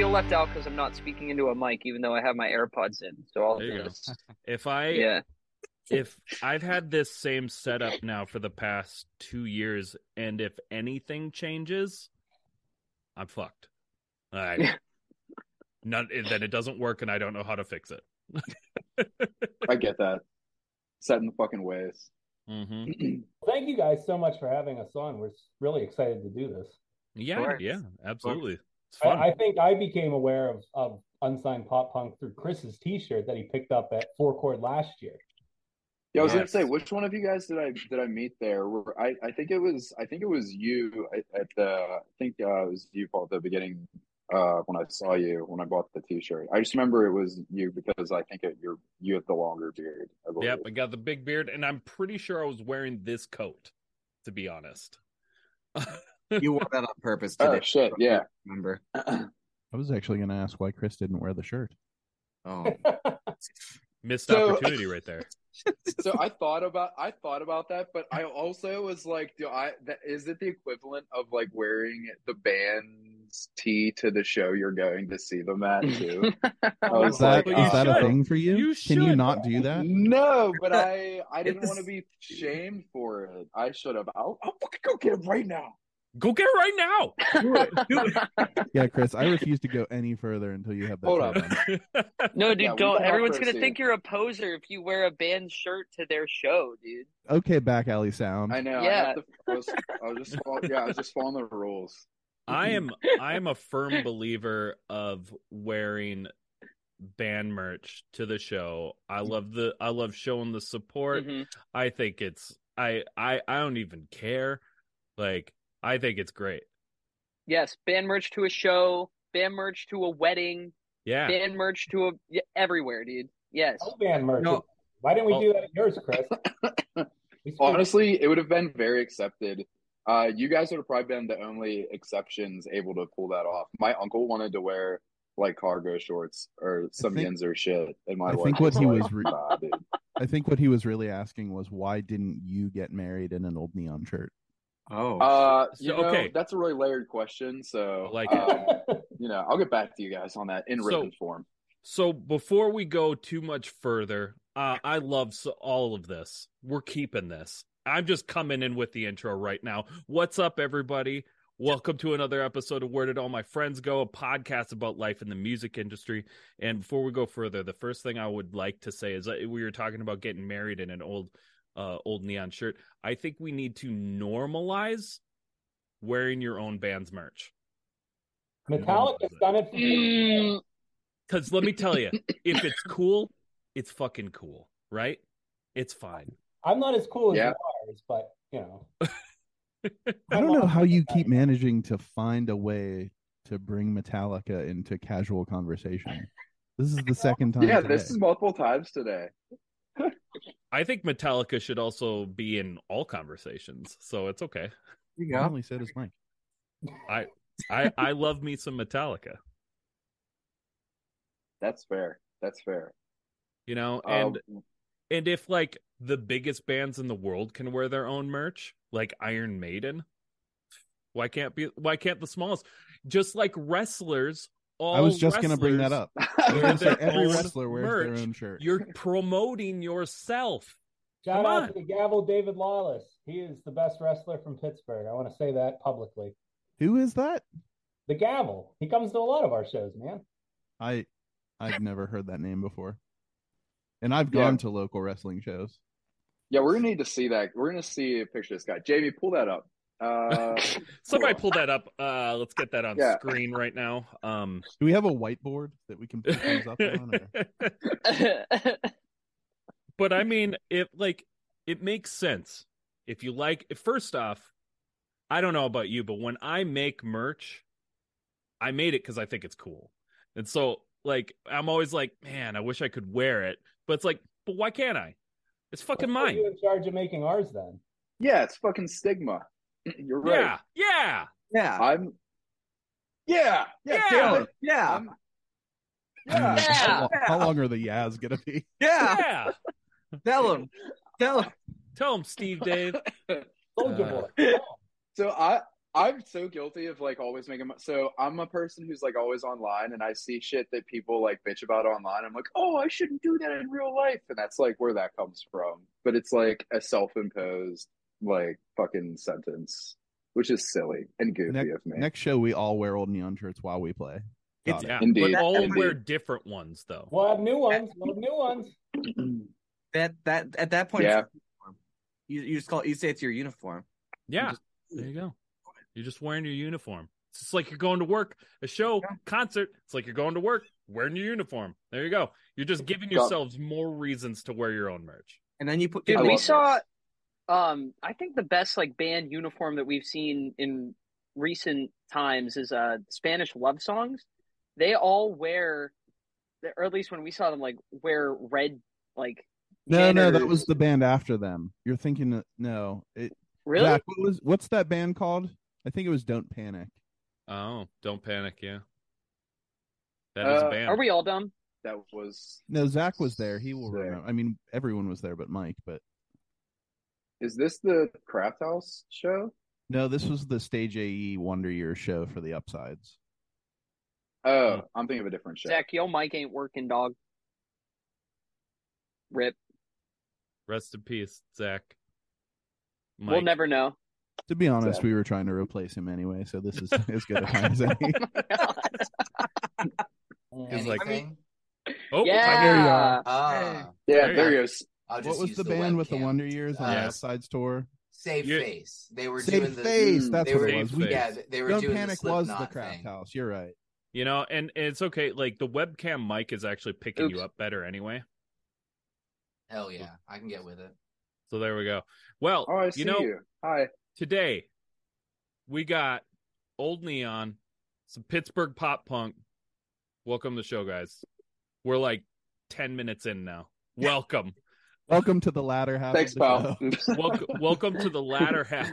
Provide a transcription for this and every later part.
feel left out because I'm not speaking into a mic, even though I have my AirPods in. So I'll There you go. just If I yeah. if I've had this same setup now for the past two years, and if anything changes, I'm fucked. I, none, then it doesn't work, and I don't know how to fix it. I get that. Set in the fucking ways. hmm Thank you guys so much for having us on. We're really excited to do this. Yeah, yeah, absolutely. It's I, fun. I think I became aware of, of unsigned pop punk through Chris's T-shirt that he picked up at Four Chord last year. Yeah, I was gonna say, which one of you guys did I did I meet there? Were- I I think it was I think it was you at, at the I think uh, it was you Paul at the beginning uh, when I saw you when I bought the T-shirt. I just remember it was you because I think it, you're you have the longer beard. I. Yep, I got the big beard, and I'm pretty sure I was wearing this coat. To be honest. You wore that on purpose Oh today. shit! Yeah. Remember? I was actually going to ask why Chris didn't wear the shirt. Oh, Missed So- opportunity right there. so I thought about I thought about that, but I also was like, do I that is it the equivalent of like wearing the band's tee to the show you're going to see them at too? I was Is that, like, you is that a oh, thing for you? You Can you not do that? No, but I I didn't want to be shamed for it. I should have. I'll, I'll fucking go get it right now. Go get it right now. do it, do it. Yeah, Chris, I refuse to go any further until you have that. Hold shirt on. on. No, dude, Yeah, don't. Everyone's gonna think you're a poser if you wear a band shirt to their show, dude. Okay, back alley sound. I know. Yeah. have to, I was, I was just follow, yeah, I was just following the rules. I am I am a firm believer of wearing band merch to the show. I love the I love showing the support. Mhm. I think it's I I I don't even care. Like I think it's great. Yes, band merch to a show, band merch to a wedding, Yeah. band merch to a yeah, everywhere, dude. Yes. Oh, band merch. No. Why didn't we Oh. do that at yours, Chris? Honestly, it would have been very accepted. Uh, you guys would have probably been the only exceptions able to pull that off. My uncle wanted to wear like cargo shorts or some think- Yinzer shit, in my I wife think what he was re- "Nah. I think what he was really asking was why didn't you get married in an old neon shirt? Oh, Uh, you So, know, okay. that's a really layered question. So, I like it. um, you know, I'll get back to you guys on that in So- written form. So before we go too much further, uh, I love so- all of this. We're keeping this. I'm just coming in with the intro right now. What's up, everybody? Welcome to another episode of Where Did All My Friends Go, a podcast about life in the music industry. And before we go further, the first thing I would like to say is that we were talking about getting married in an old, uh, old neon shirt. I think we need to normalize wearing your own band's merch. Metallica's done it for Mm, Because let me tell you, if it's cool, it's fucking cool, right? It's fine. I'm not as cool as Yeah. you are, but you know. I don't know how you keep managing to find a way to bring Metallica into casual conversation. This is the second time. Yeah, today. this is multiple times today. I think Metallica should also be in all conversations, so it's okay. there you I go. only said his mic. I I I love me some Metallica, That's fair. That's fair. you know, Um, and and if like the biggest bands in the world can wear their own merch, like Iron Maiden, why can't be why can't the smallest? Just like wrestlers, all I was just going to bring that up. Wear say every wrestler wears their own shirt. You're promoting yourself. Shout Come out on. to the gavel David Lawless. He is the best wrestler from Pittsburgh. I want to say that publicly. Who is that? The gavel. He comes to a lot of our shows, man. I I've never heard that name before. And I've Yeah. gone to local wrestling shows. yeah, we're gonna need to see that. We're gonna see a picture of this guy. Jamie, pull that up. Uh, Somebody pull that up. Uh, let's get that on Yeah. screen right now. Um, Do we have a whiteboard that we can put things up on? But I mean, it like it makes sense if you like. First off, I don't know about you, but when I make merch, I made it because I think it's cool, and so like I'm always like, man, I wish I could wear it, but it's like, but why can't I? It's fucking Let's mine. You in charge of making ours then. yeah, it's fucking stigma. You're right. Yeah, yeah. Yeah. I'm. Yeah, yeah, Yeah. damn it. Yeah. I'm- Mm, yeah. How, lo- how long are the Yaz gonna be? Yeah. Yeah. Tell him. Tell him. Tell him, Steve Dave. Soldier Uh, Boy. So I I'm so guilty of like always making. My, so I'm a person who's like always online, and I see shit that people like bitch about online. I'm like, oh, I shouldn't do that in real life, and that's like where that comes from. But it's like a self-imposed like fucking sentence, which is silly and goofy Next, of me. next show, we all wear old neon shirts while we play. Got It's- it. Yeah, Indeed, but all indeed. wear different ones though. We'll have new ones. We'll have new ones. That that at that point, Yeah. it's your uniform. you you just call you say it's your uniform. Yeah, just- there you go. You're just wearing your uniform. It's just like you're going to work, a show, Yeah. concert. It's like you're going to work, wearing your uniform. There you go. You're just giving yourselves more reasons to wear your own merch. And then you put Dude, we love saw. This. Um, I think the best like band uniform that we've seen in recent times is uh Spanish love songs. They all wear, or at least when we saw them, like wear red like. No, no, that was the band after them. You're thinking, no. It, really. Zach, what was what's that band called? I think it was Don't Panic. Oh, don't panic, yeah. That is a Uh, band. Are we all dumb? that was. No, Zach was there. He will remember. I mean, everyone was there but Mike. But Is this the Craft House show? no, this was the Stage AE Wonder Year show for the Upsides. Oh, I'm thinking of a different show. Zach, your mic ain't working, dog. Rip. Rest in peace, Zach. We'll never know. To be honest, Zach. we were trying to replace him anyway, so this is as good a time as any. It's like- Anything? Oh, yeah. there you are. Ah, Yeah, There you there go. He goes. I'll just What was use the band with the. Wonder Years on the Yes. Upsides tour? Save You- face. They were Save doing the Face. Mm, That's they what were- it was. We, Face. yeah. They were Don't doing Panic the was the Slipknot Craft thing. House. You're right. You know, and, and it's okay. Like the webcam mic is actually picking Oops. you up better anyway. Hell yeah, I can get with it. So there we go. Well, Oh, I see you know, you. Hi. today we got old neon, some Pittsburgh pop punk. Welcome to the show, guys. We're like ten minutes in now. Welcome, Welcome to the latter half Thanks, pal. welcome, welcome to the latter half.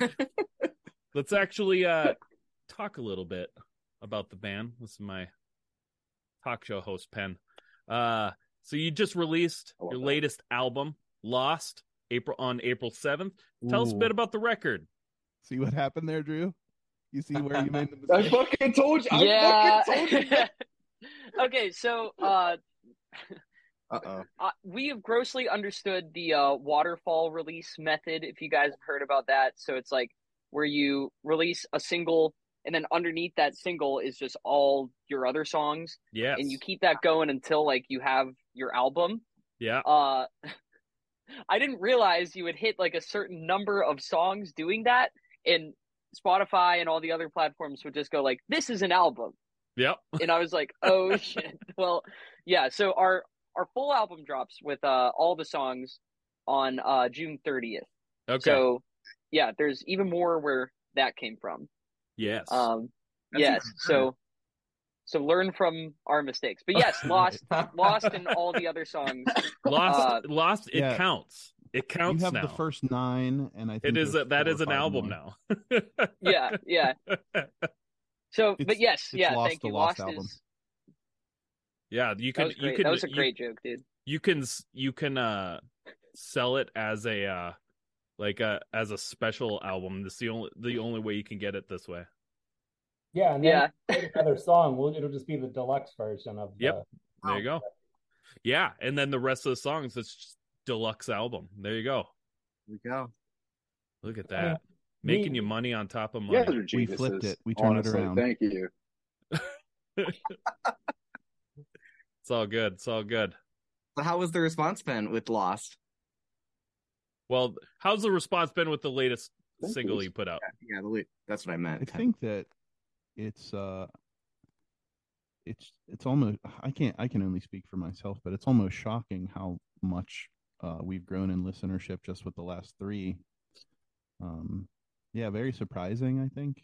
Let's actually uh talk a little bit about the band. This is my talk show host pen. Uh, so you just released your that. latest album, Lost, April on April seventh. Tell us a bit about the record. See what happened there, Drew? You see where you made the mistake. I mistake? fucking told you. I yeah. fucking told you. okay, so uh, Uh oh. uh, we have grossly understood the uh, waterfall release method. If you guys have heard about that, so it's like where you release a single, and then underneath that single is just all your other songs, Yeah. and you keep that going until like you have your album. yeah. Uh, I didn't realize you would hit like a certain number of songs doing that, and Spotify and all the other platforms would just go like, "This is an album." Yep. and I was like, "Oh shit!" Well, yeah. So our our full album drops with uh all the songs on uh June thirtieth. Okay. So yeah, there's even more where that came from. yes. Um, That's yes. incredible. So so learn from our mistakes. But yes, lost, lost, and all the other songs. lost. uh, lost. It yeah. counts. It counts you have now. the first nine, and I think it is there's a, that four is or an album more. now. Yeah, yeah. So, but yes, yeah. Lost, thank you. Lost Lost album. is yeah, you can you can that was a you- great joke, dude. you can you can uh sell it as a uh like a as a special album. This is the only the only way you can get it this way. Yeah, and then Yeah. another song. Well, it'll just be the deluxe version of. Yep. The, There you go. Yeah, and then the rest of the songs it's just deluxe album. There you go. Here we go. Look at I mean, that. Making me- you money on top of money. guys We flipped it. We turned it around. Thank you. It's all good. It's all good. But how was the response been with Lost? Well, how's the response been with the latest Thank single you. you put out? Yeah, the that's what I meant. I think that it's uh it's it's almost I can't I can only speak for myself, but it's almost shocking how much uh we've grown in listenership just with the last three. Um yeah, very surprising, I think.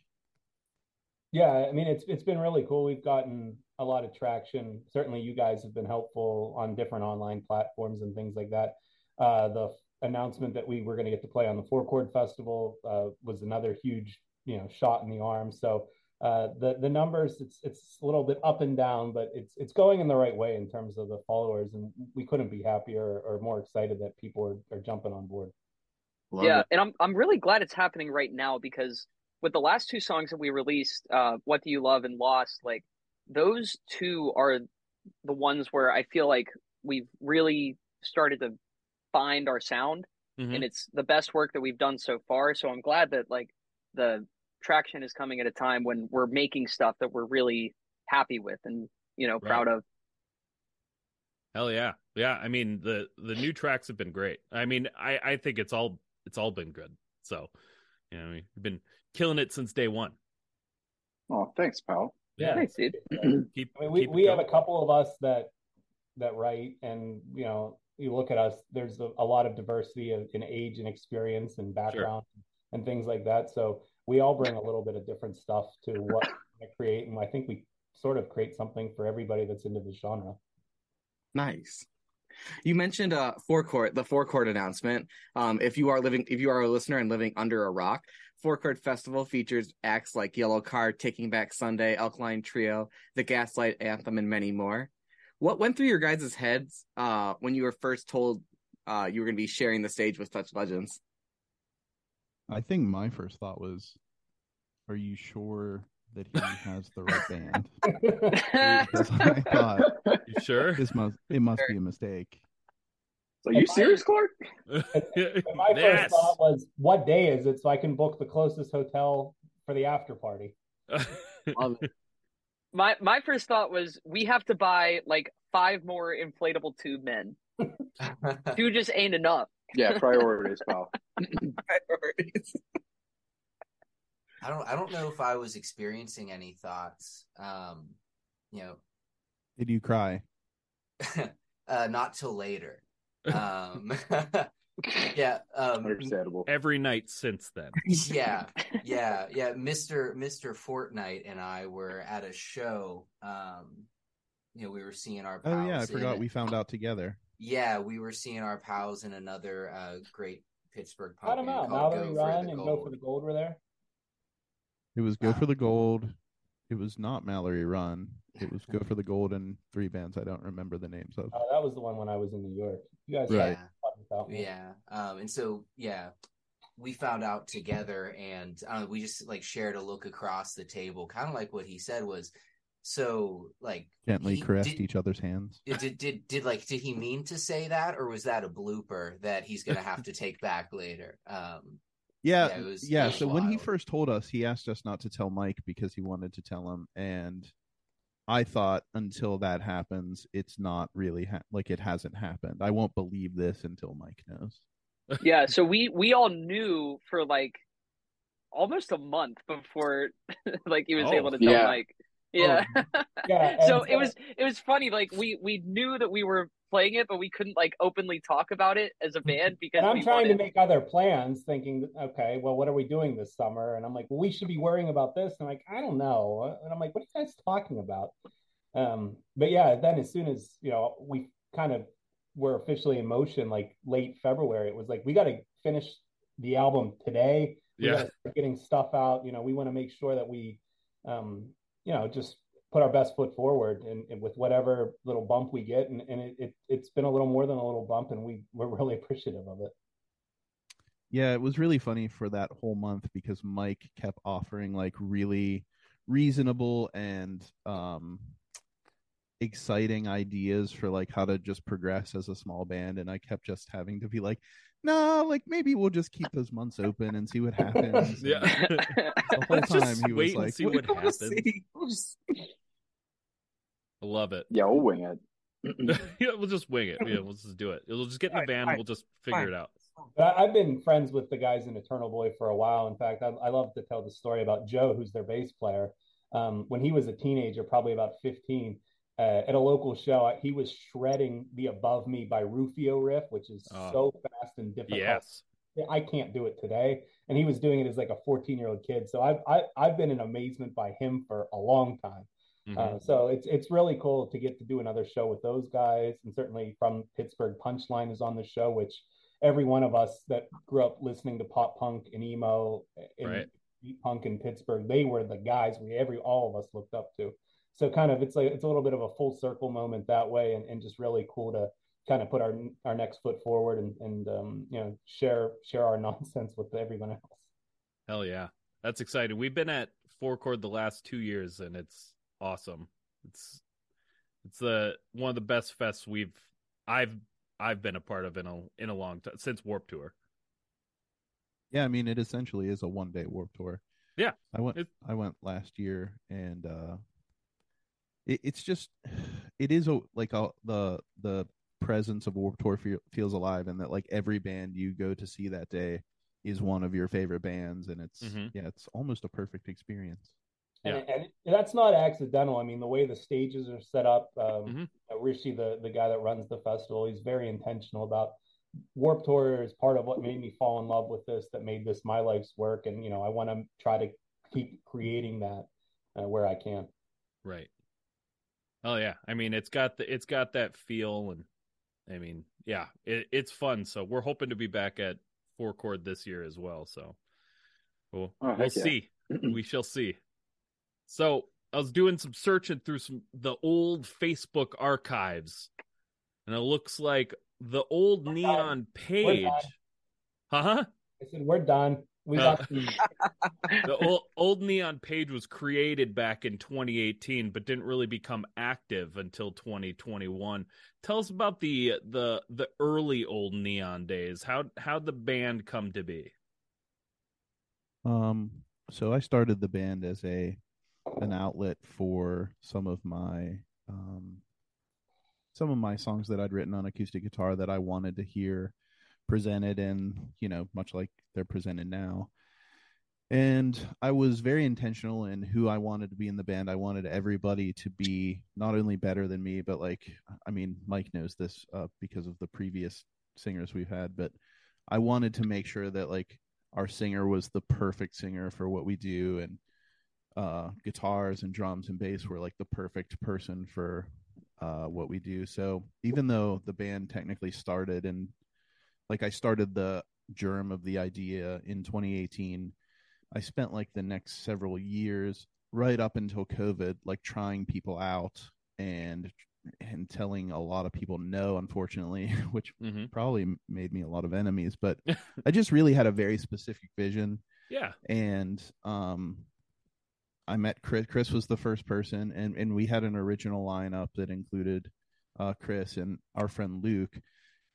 Yeah, I mean it's it's been really cool. We've gotten a lot of traction. Certainly, you guys have been helpful on different online platforms and things like that. Uh, the announcement that we were going to get to play on the Four Chord Festival uh, was another huge, you know, shot in the arm. So uh, the the numbers, it's it's a little bit up and down, but it's it's going in the right way in terms of the followers, and we couldn't be happier or more excited that people are, are jumping on board. Love yeah, it. and I'm I'm really glad it's happening right now because with the last two songs that we released, uh, "What Do You Love" and "Lost," like those two are the ones where I feel like we've really started to find our sound, Mhm. and it's the best work that we've done so far. So I'm glad that like the traction is coming at a time when we're making stuff that we're really happy with and you know Right. proud of. Hell yeah, yeah. I mean the the new tracks have been great. I mean, I I think it's all it's all been good. So, you know, we've been killing it since day one. Oh, thanks, pal. Yeah. Thanks, dude. Keep. I mean, we, keep it we have a couple of us that that write, and you know, you look at us. There's a, a lot of diversity in, in age and experience and background and things like that. So we all bring a little bit of different stuff to what we create, and I think we sort of create something for everybody that's into the genre. Nice. You mentioned uh Four Chord, the Four Chord announcement. Um, if you are living, if you are a listener and living under a rock, Four Chord festival features acts like Yellowcard, Taking Back Sunday, Alkaline Trio, the Gaslight Anthem, and many more. What went through your guys' heads uh when you were first told uh you were going to be sharing the stage with such legends? I think my first thought was, "Are you sure that he has the right band?" I thought You sure? this must it must be a mistake. So you serious, Clark? And my first thought was, "What day is it, so I can book the closest hotel for the after party?" Love. My my first thought was we have to buy like five more inflatable tube men. Two just ain't enough. Yeah, priorities, pal. Priorities. I don't I don't know if I was experiencing any thoughts. Um, you know, Did you cry? uh, not till later. Um, yeah, um, Understandable. Every night since then. yeah, yeah, yeah. Mister Mister Fortnite and I were at a show. Um, you know, we were seeing our. Pals. Oh yeah, I forgot in- we found out together. Yeah, we were seeing our pals in another uh, great Pittsburgh I punk don't know. Mallory Go for Run and Gold. Go for the Gold were there. It was Go Ah. for the Gold. It was not Mallory Run. It was Go for the Gold and three bands I don't remember the names of. Oh, that was the one when I was in New York. You guys Right. Yeah. me. Yeah. Um, and so, yeah, we found out together and uh, we just like shared a look across the table, kind of like what he said was, so like Gently caressed did, each other's hands. did, did, did like, did he mean to say that or was that a blooper that he's going to have to take back later? Um, Yeah, Yeah, yeah. was- it was so when he first told us, he asked us not to tell Mike because he wanted to tell him, and I thought until that happens, it's not really ha- like it hasn't happened. I won't believe this until Mike knows. Yeah, so we we all knew for like almost a month before like he was Oh, able to tell yeah. Mike. Oh, yeah. Yeah, so it was it was funny like we we knew that we were playing it but we couldn't like openly talk about it as a band because And I'm we trying wanted to make other plans, thinking, okay, well, what are we doing this summer? And I'm like, well, we should be worrying about this. And I'm like, I don't know. And I'm like, what are you guys talking about? Um, but yeah, then as soon as you know we kind of were officially in motion, like late February, it was like we got to finish the album today. We Yeah. getting stuff out. You know, we want to make sure that we, um, you know, just put our best foot forward and, and with whatever little bump we get. And, and it, it, it's been a little more than a little bump, and we we're really appreciative of it. Yeah, it was really funny for that whole month because Mike kept offering like really reasonable and um exciting ideas for like how to just progress as a small band and I kept just having to be like, "No, like maybe we'll just keep those months open and see what happens." Yeah. The whole Let's time just he was wait and like, see what We'll happens. see. We'll just- I love it. Yeah, we'll wing it. yeah, we'll just wing it. Yeah, we'll just do it. We'll just get in the Fine, van and we'll just figure it out. I, I've been friends with the guys in Eternal Boy for a while. In fact, I, I love to tell the story about Joe, who's their bass player. Um, when he was a teenager, probably about 15, uh, at a local show, he was shredding the Above Me by Rufio riff, which is Oh. so fast and difficult. Yes. I can't do it today. And he was doing it as like a 14 year old kid. So I've, I, I've been in amazement by him for a long time. Mhm. Uh, so it's it's really cool to get to do another show with those guys, and certainly from Pittsburgh, Punchline is on the show, which every one of us that grew up listening to pop punk and emo and Right. punk in Pittsburgh, they were the guys we every all of us looked up to. So kind of it's like it's a little bit of a full circle moment that way, and, and just really cool to kind of put our our next foot forward and and um, you know share share our nonsense with everyone else. Hell yeah, that's exciting. We've been at Four Chord the last two years, and it's awesome. It's it's the one of the best fests we've I've I've been a part of in a in a long time since Warp Tour. Yeah, I mean it essentially is a one day Warp Tour. Yeah, I went it, I went last year, and uh, it, it's just it is a like a, the the presence of Warp Tour feel, feels alive, and that like every band you go to see that day is one of your favorite bands, and it's Mhm. yeah, it's almost a perfect experience. Yeah. And, and that's not accidental. I mean, the way the stages are set up, um, Mhm. uh, Rishi, the, the guy that runs the festival, he's very intentional about Warp Tour is part of what made me fall in love with this, that made this my life's work. And, you know, I want to try to keep creating that uh, where I can. right. Oh yeah, I mean it's got the it's got that feel, and I mean yeah, it, it's fun. So we're hoping to be back at Four Chord this year as well. So we'll Oh, we'll yeah. see. we shall see. So I was doing some searching through some the old Facebook archives, and it looks like the old We're neon done. page. Huh? I said, we're done. We Uh. got the, The old, old neon page was created back in 2018, but didn't really become active until 2021. Tell us about the the the early old neon days. How how'd the band come to be? Um, so I started the band as a an outlet for some of my um some of my songs that I'd written on acoustic guitar that I wanted to hear presented and you know much like they're presented now and I was very intentional in who I wanted to be in the band. I wanted everybody to be not only better than me, but like, I mean, Mike knows this uh, because of the previous singers we've had, but I wanted to make sure that like our singer was the perfect singer for what we do, and uh, guitars and drums and bass were like the perfect person for uh, what we do. So even though the band technically started and like I started the germ of the idea in 2018 I spent like the next several years right up until COVID, like trying people out and and telling a lot of people no, unfortunately, which Mm-hmm. probably made me a lot of enemies. But I just really had a very specific vision, Yeah. and um, I met Chris. Chris was the first person, and and we had an original lineup that included uh, Chris and our friend Luke,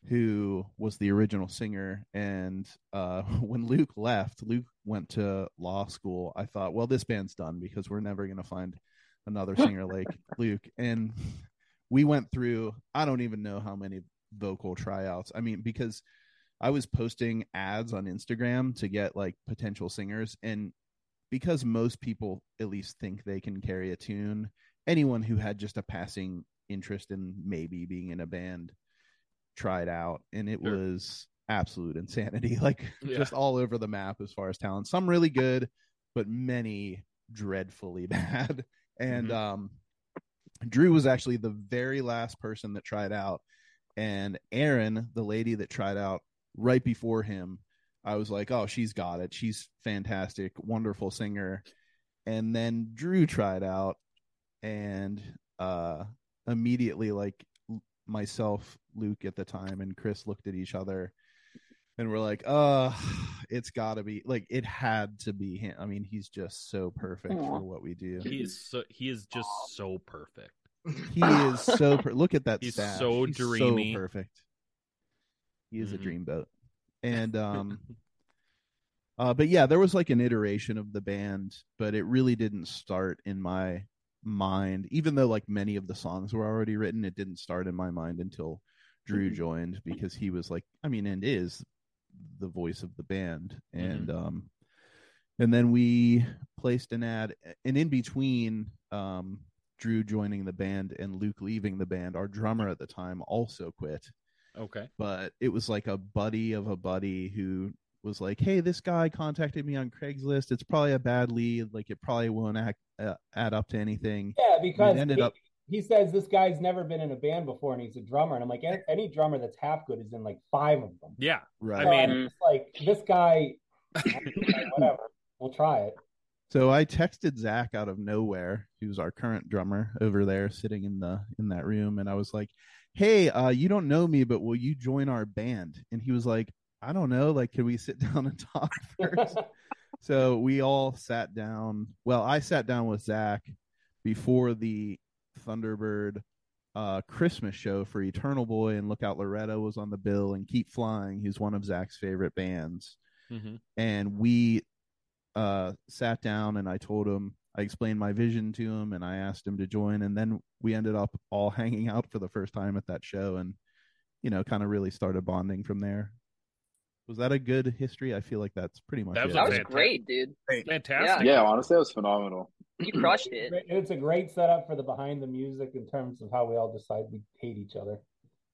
who was the original singer. And uh, when Luke left, Luke went to law school. I thought, well, this band's done because we're never going to find another singer like Luke. And we went through, I don't even know how many vocal tryouts. I mean, because I was posting ads on Instagram to get like potential singers. And because most people at least think they can carry a tune, anyone who had just a passing interest in maybe being in a band tried out and it Sure. was absolute insanity like Yeah. just all over the map as far as talent some really good but many dreadfully bad and Mhm. um drew was actually the very last person that tried out and aaron the lady that tried out right before him I was like oh she's got it she's fantastic wonderful singer and then Drew tried out and uh immediately like myself luke at the time and chris looked at each other and we're like uh it's gotta be like it had to be him i mean he's just so perfect Aw. for what we do He is so he is just so perfect. he is so per- look at that He's stash. so He's dreamy. so perfect he is a Mhm. dreamboat and um uh but yeah there was like an iteration of the band but it really didn't start in my mind. Even though like many of the songs were already written it didn't start in my mind until drew joined because he was like i mean and is the voice of the band. And um and then we placed an ad and in between um drew joining the band and luke leaving the band. Our drummer at the time also quit Okay. but it was like a buddy of a buddy who was like, "Hey, this guy contacted me on Craigslist. It's probably a bad lead. Like, it probably won't act, uh, add up to anything." yeah, because ended he, up- he says this guy's never been in a band before and he's a drummer. And I'm like, any, any drummer that's half good is in like five of them. Yeah. Right. I So mean- I'm just like, this guy, whatever, we'll try it. so I texted Zach out of nowhere, who's our current drummer over there, sitting in the in that room, and I was like, "Hey, uh, you don't know me, but will you join our band?" And he was like, "I don't know. Like, can we sit down and talk first? so we all sat down. Well, I sat down with Zach before the Thunderbird uh, Christmas show for Eternal Boy and Lookout Loretta was on the bill, and Keep Flying, who's one of Zach's favorite bands. Mm-hmm. And we uh, sat down, and I told him I explained my vision to him, and I asked him to join, and then we ended up all hanging out for the first time at that show, and you know, kind of really started bonding from there. Was that a good history? I feel like that's pretty much That it. was That was great, dude. Fantastic. Yeah, honestly, that was phenomenal. You crushed it. It's a great setup for the behind the music in terms of how we all decide we hate each other.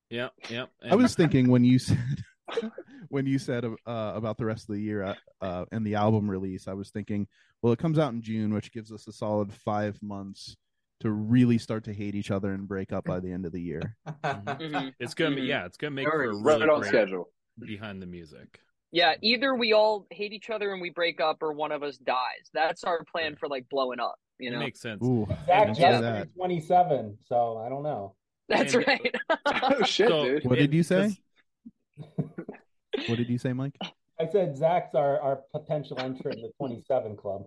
Yeah, Yep. I was thinking when you said when you said uh, about the rest of the year uh, uh, and the album release, I was thinking, well, it comes out in June, which gives us a solid five months to really start to hate each other and break up by the end of the year. Mhm. It's gonna be Mhm. yeah. It's gonna make Or for a really on great schedule. behind the music. Yeah, either we all hate each other and we break up, or one of us dies. That's our plan for like blowing up. You It know, makes sense. Ooh, Zach And just yeah. 27, so I don't know. that's and- right. oh shit, So- dude. What did you say? What did you say, Mike? I said Zach's our, our potential entrant in the 27 club.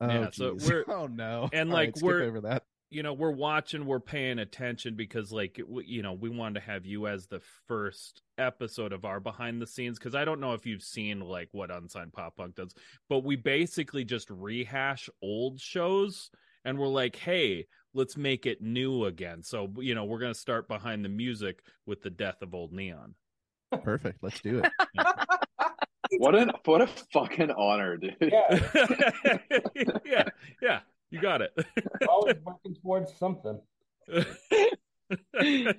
Oh, Yeah, so we're- oh no, and, All like, right, we're- over that. you know we're watching we're paying attention because like you know we wanted to have you as the first episode of our behind the scenes because i don't know if you've seen like what unsigned pop punk does but we basically just rehash old shows and we're like hey let's make it new again so you know we're going to start behind the music with the death of old neon Perfect. Let's do it. What an what a fucking honor, dude. Yeah, yeah yeah you got it always working towards something.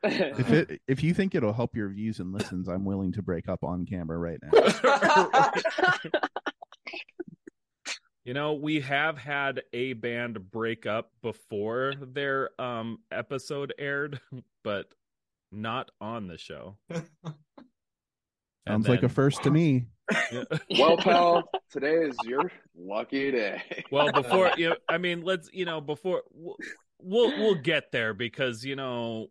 If it if you think it'll help your views and listens, I'm willing to break up on camera right now. You know, we have had a band break up before their um episode aired, but not on the show. And Sounds like a first to me. Yeah. well, pal, today is your lucky day. well, before you know, I mean, let's you know, before we'll we'll, we'll get there because you know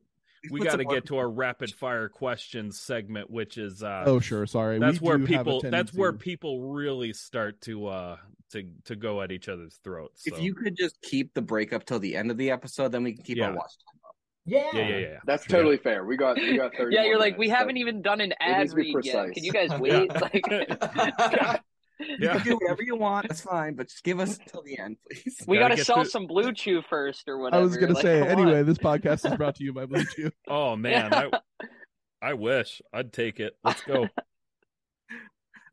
we got to get to our rapid fire questions segment, which is uh Oh, sure. Sorry. that's We where do have a people that's where people really start to uh to to go at each other's throats. If you could just keep the breakup till the end of the episode, then we can keep Yeah. our watch time up. Yeah. yeah, yeah, yeah. That's Sure. totally fair. We got we got thirty. yeah, you're like, we minutes, haven't even done an ad read yet. Can you guys wait? Like, You Yeah. can do whatever you want. That's fine, but just give us till the end, please. we Gotta got to sell through- some Blue Chew first, or whatever. I was gonna Like, say anyway. on. This podcast is brought to you by Blue Chew. Oh man, Yeah. I I wish I'd take it. Let's go.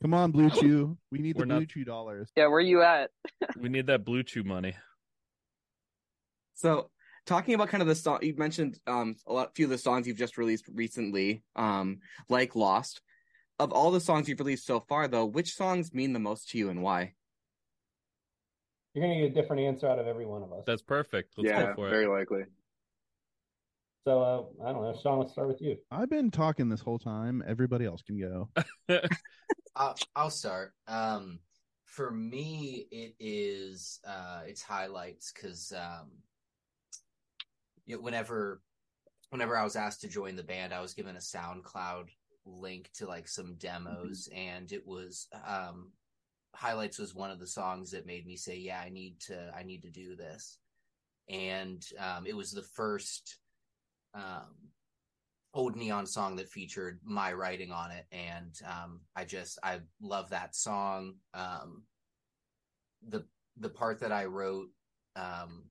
Come on, Blue Chew. We need the We're not- Blue Chew dollars. Yeah, where you at? we need that blue chew money. So, talking about kind of the song you mentioned, um, a lot, few of the songs you've just released recently, um, like Lost. Of all the songs you've released so far, though, which songs mean the most to you and why? You're going to get a different answer out of every one of us. That's perfect. Let's yeah, go for very it. likely. So, uh, I don't know. Sean, let's start with you. I've been talking this whole time. Everybody else can go. I'll, I'll start. Um, for me, it is uh, it's highlights because um, you know, whenever whenever I was asked to join the band, I was given a SoundCloud link to like some demos, and it was um, highlights was one of the songs that made me say, "Yeah, I need to I need to do this," and um, it was the first. Um, old neon song that featured my writing on it and um i just i love that song um the the part that i wrote um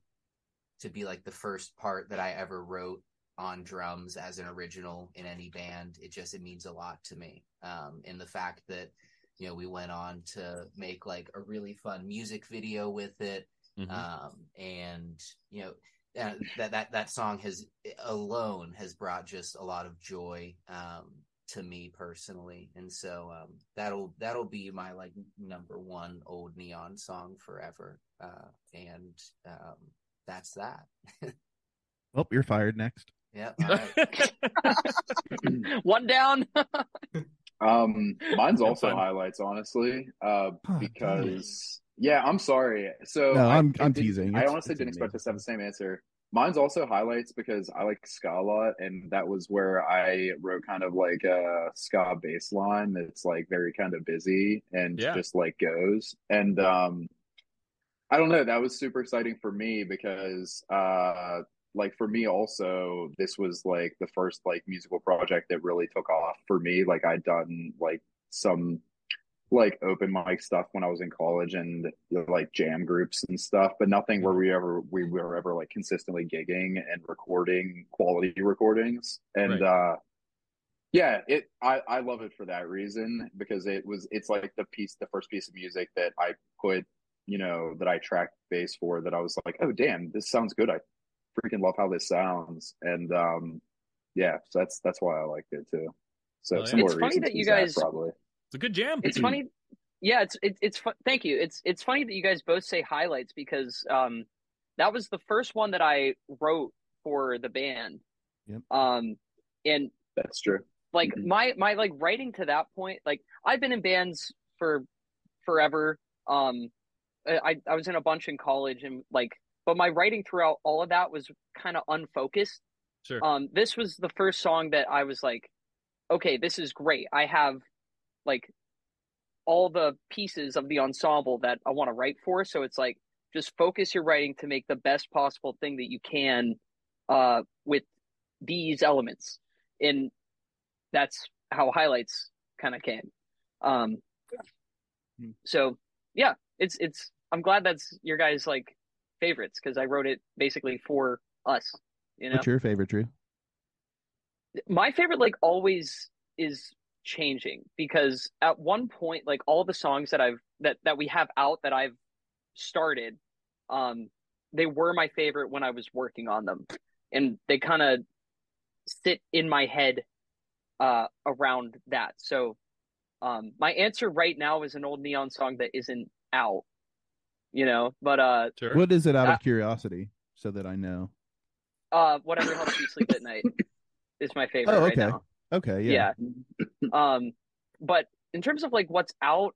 to be like the first part that i ever wrote on drums as an original in any band it just it means a lot to me. Um and the fact that you know we went on to make like a really fun music video with it Mhm. um, and you know uh, that that that song has alone has brought just a lot of joy um, to me personally, and so um, that'll that'll be my like number one old neon song forever, uh, and um, that's that. well, you're fired next. Yeah, all right. One down. Um, mine's Have also fun. highlights, honestly, uh, Oh, because yeah, I'm sorry. So No, I- I'm- I'm teasing. I It's- honestly it's didn't expect us to have the same answer. Mine's also highlights because I like ska a lot, and that was where I wrote kind of like a ska bass line that's like very kind of busy and Yeah. just like goes. And um I don't know, that was super exciting for me because uh like for me also this was like the first like musical project that really took off for me. Like I'd done like some like open mic stuff when I was in college and like jam groups and stuff, but nothing where we ever we were ever like consistently gigging and recording quality recordings. And uh yeah, it I I love it for that reason because it was it's like the piece the first piece of music that I put, you know, that I tracked bass for that I was like, "Oh damn, this sounds good. I freaking love how this sounds." And um yeah, so that's that's why I liked it too. So Oh, yeah. It's funny that you to Zach, guys- probably. It's a good jam. It's funny. Yeah, it's it's it's fun. Thank you. It's it's funny that you guys both say highlights because um that was the first one that I wrote for the band. Yep. Um and That's true. like Mhm. my my like writing to that point like I've been in bands for forever. Um I I was in a bunch in college and like but my writing throughout all of that was kind of unfocused. Sure. Um this was the first song that I was like okay, this is great. I have like all the pieces of the ensemble that I want to write for. So it's like just focus your writing to make the best possible thing that you can uh, with these elements. And that's how highlights kind of came. Um, Hmm. so yeah, it's it's. I'm glad that's your guys like favorites because I wrote it basically for us. You know, What's your favorite, Drew? my favorite like always is changing because at one point like all the songs that I've that that we have out that I've started um they were my favorite when I was working on them and they kind of sit in my head uh around that so um my answer right now is an old neon song that isn't out you know but uh Sure. What is it out Uh, of curiosity, so that I know? uh whatever helps you sleep at night is my favorite Oh, right okay. now Okay, yeah. yeah. Um, but in terms of like what's out,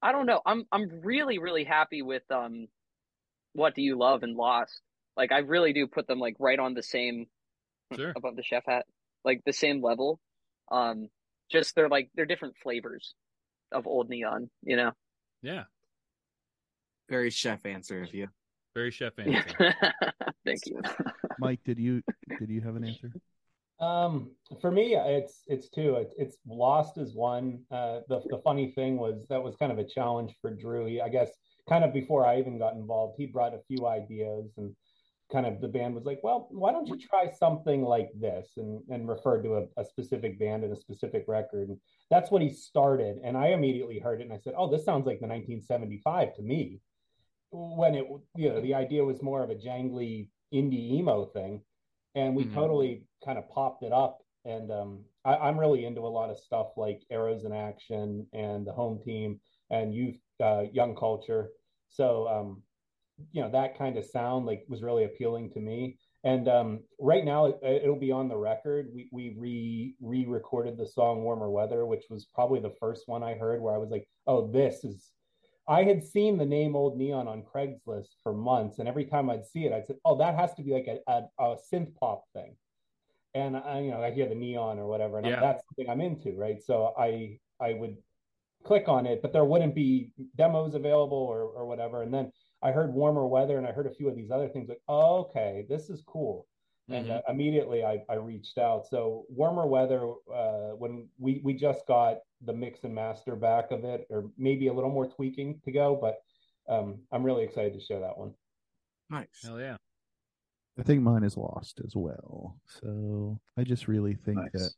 I don't know. I'm I'm really really happy with um, what do you love and Lost. Like I really do put them like right on the same Sure. above the chef hat, like the same level. Um, just they're like they're different flavors of old neon. You know. Yeah. Very chef answer of you. Very chef answer. Thank you. Mike, did you did you have an answer? Um, for me, it's it's two. It's, it's Lost is one. Uh, the the funny thing was that was kind of a challenge for Drew. He, I guess, kind of before I even got involved, he brought a few ideas, and kind of the band was like, "Well, why don't you try something like this?" and and referred to a, a specific band and a specific record. And that's what he started. And I immediately heard it, and I said, "Oh, this sounds like the 1975 to me." When it, you know, the idea was more of a jangly indie emo thing and we Mhm. totally kind of popped it up. And um, I, I'm really into a lot of stuff like Arrows in Action and the Home Team and youth, uh, young culture. So um, you know that kind of sound like was really appealing to me. And um, right now it, it'll be on the record. We we re re-recorded the song "Warmer Weather," which was probably the first one I heard where I was like, "Oh, this is." I had seen the name Old Neon on Craigslist for months, and every time I'd see it, I'd say, "Oh, that has to be like a, a, a synth pop thing." And I, you know, I hear the neon or whatever, and Yeah. that's something I'm into, right? So I I would click on it, but there wouldn't be demos available or or whatever. And then I heard warmer weather, and I heard a few of these other things. Like, oh, okay, this is cool. And Mhm. uh, immediately I, I reached out. So warmer weather, uh, when we we just got the mix and master back of it, or maybe a little more tweaking to go, but um, I'm really excited to share that one. Nice. Hell yeah. I think mine is lost as well. So I just really think Nice. that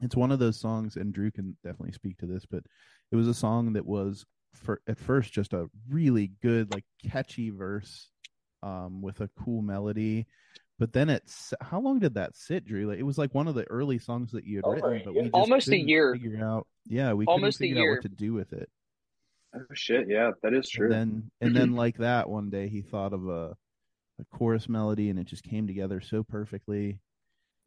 it's one of those songs, and Drew can definitely speak to this, but it was a song that was for at first just a really good, like catchy verse, um, with a cool melody. But then it's how long did that sit, Drew? Like, it was like one of the early songs that you had Over written, but year. we just Almost a couldn't year. Figure out, yeah, we Almost a couldn't figure out year. what to do with it. Oh shit, yeah, that is true. And then and then like that one day he thought of a a chorus melody and it just came together so perfectly.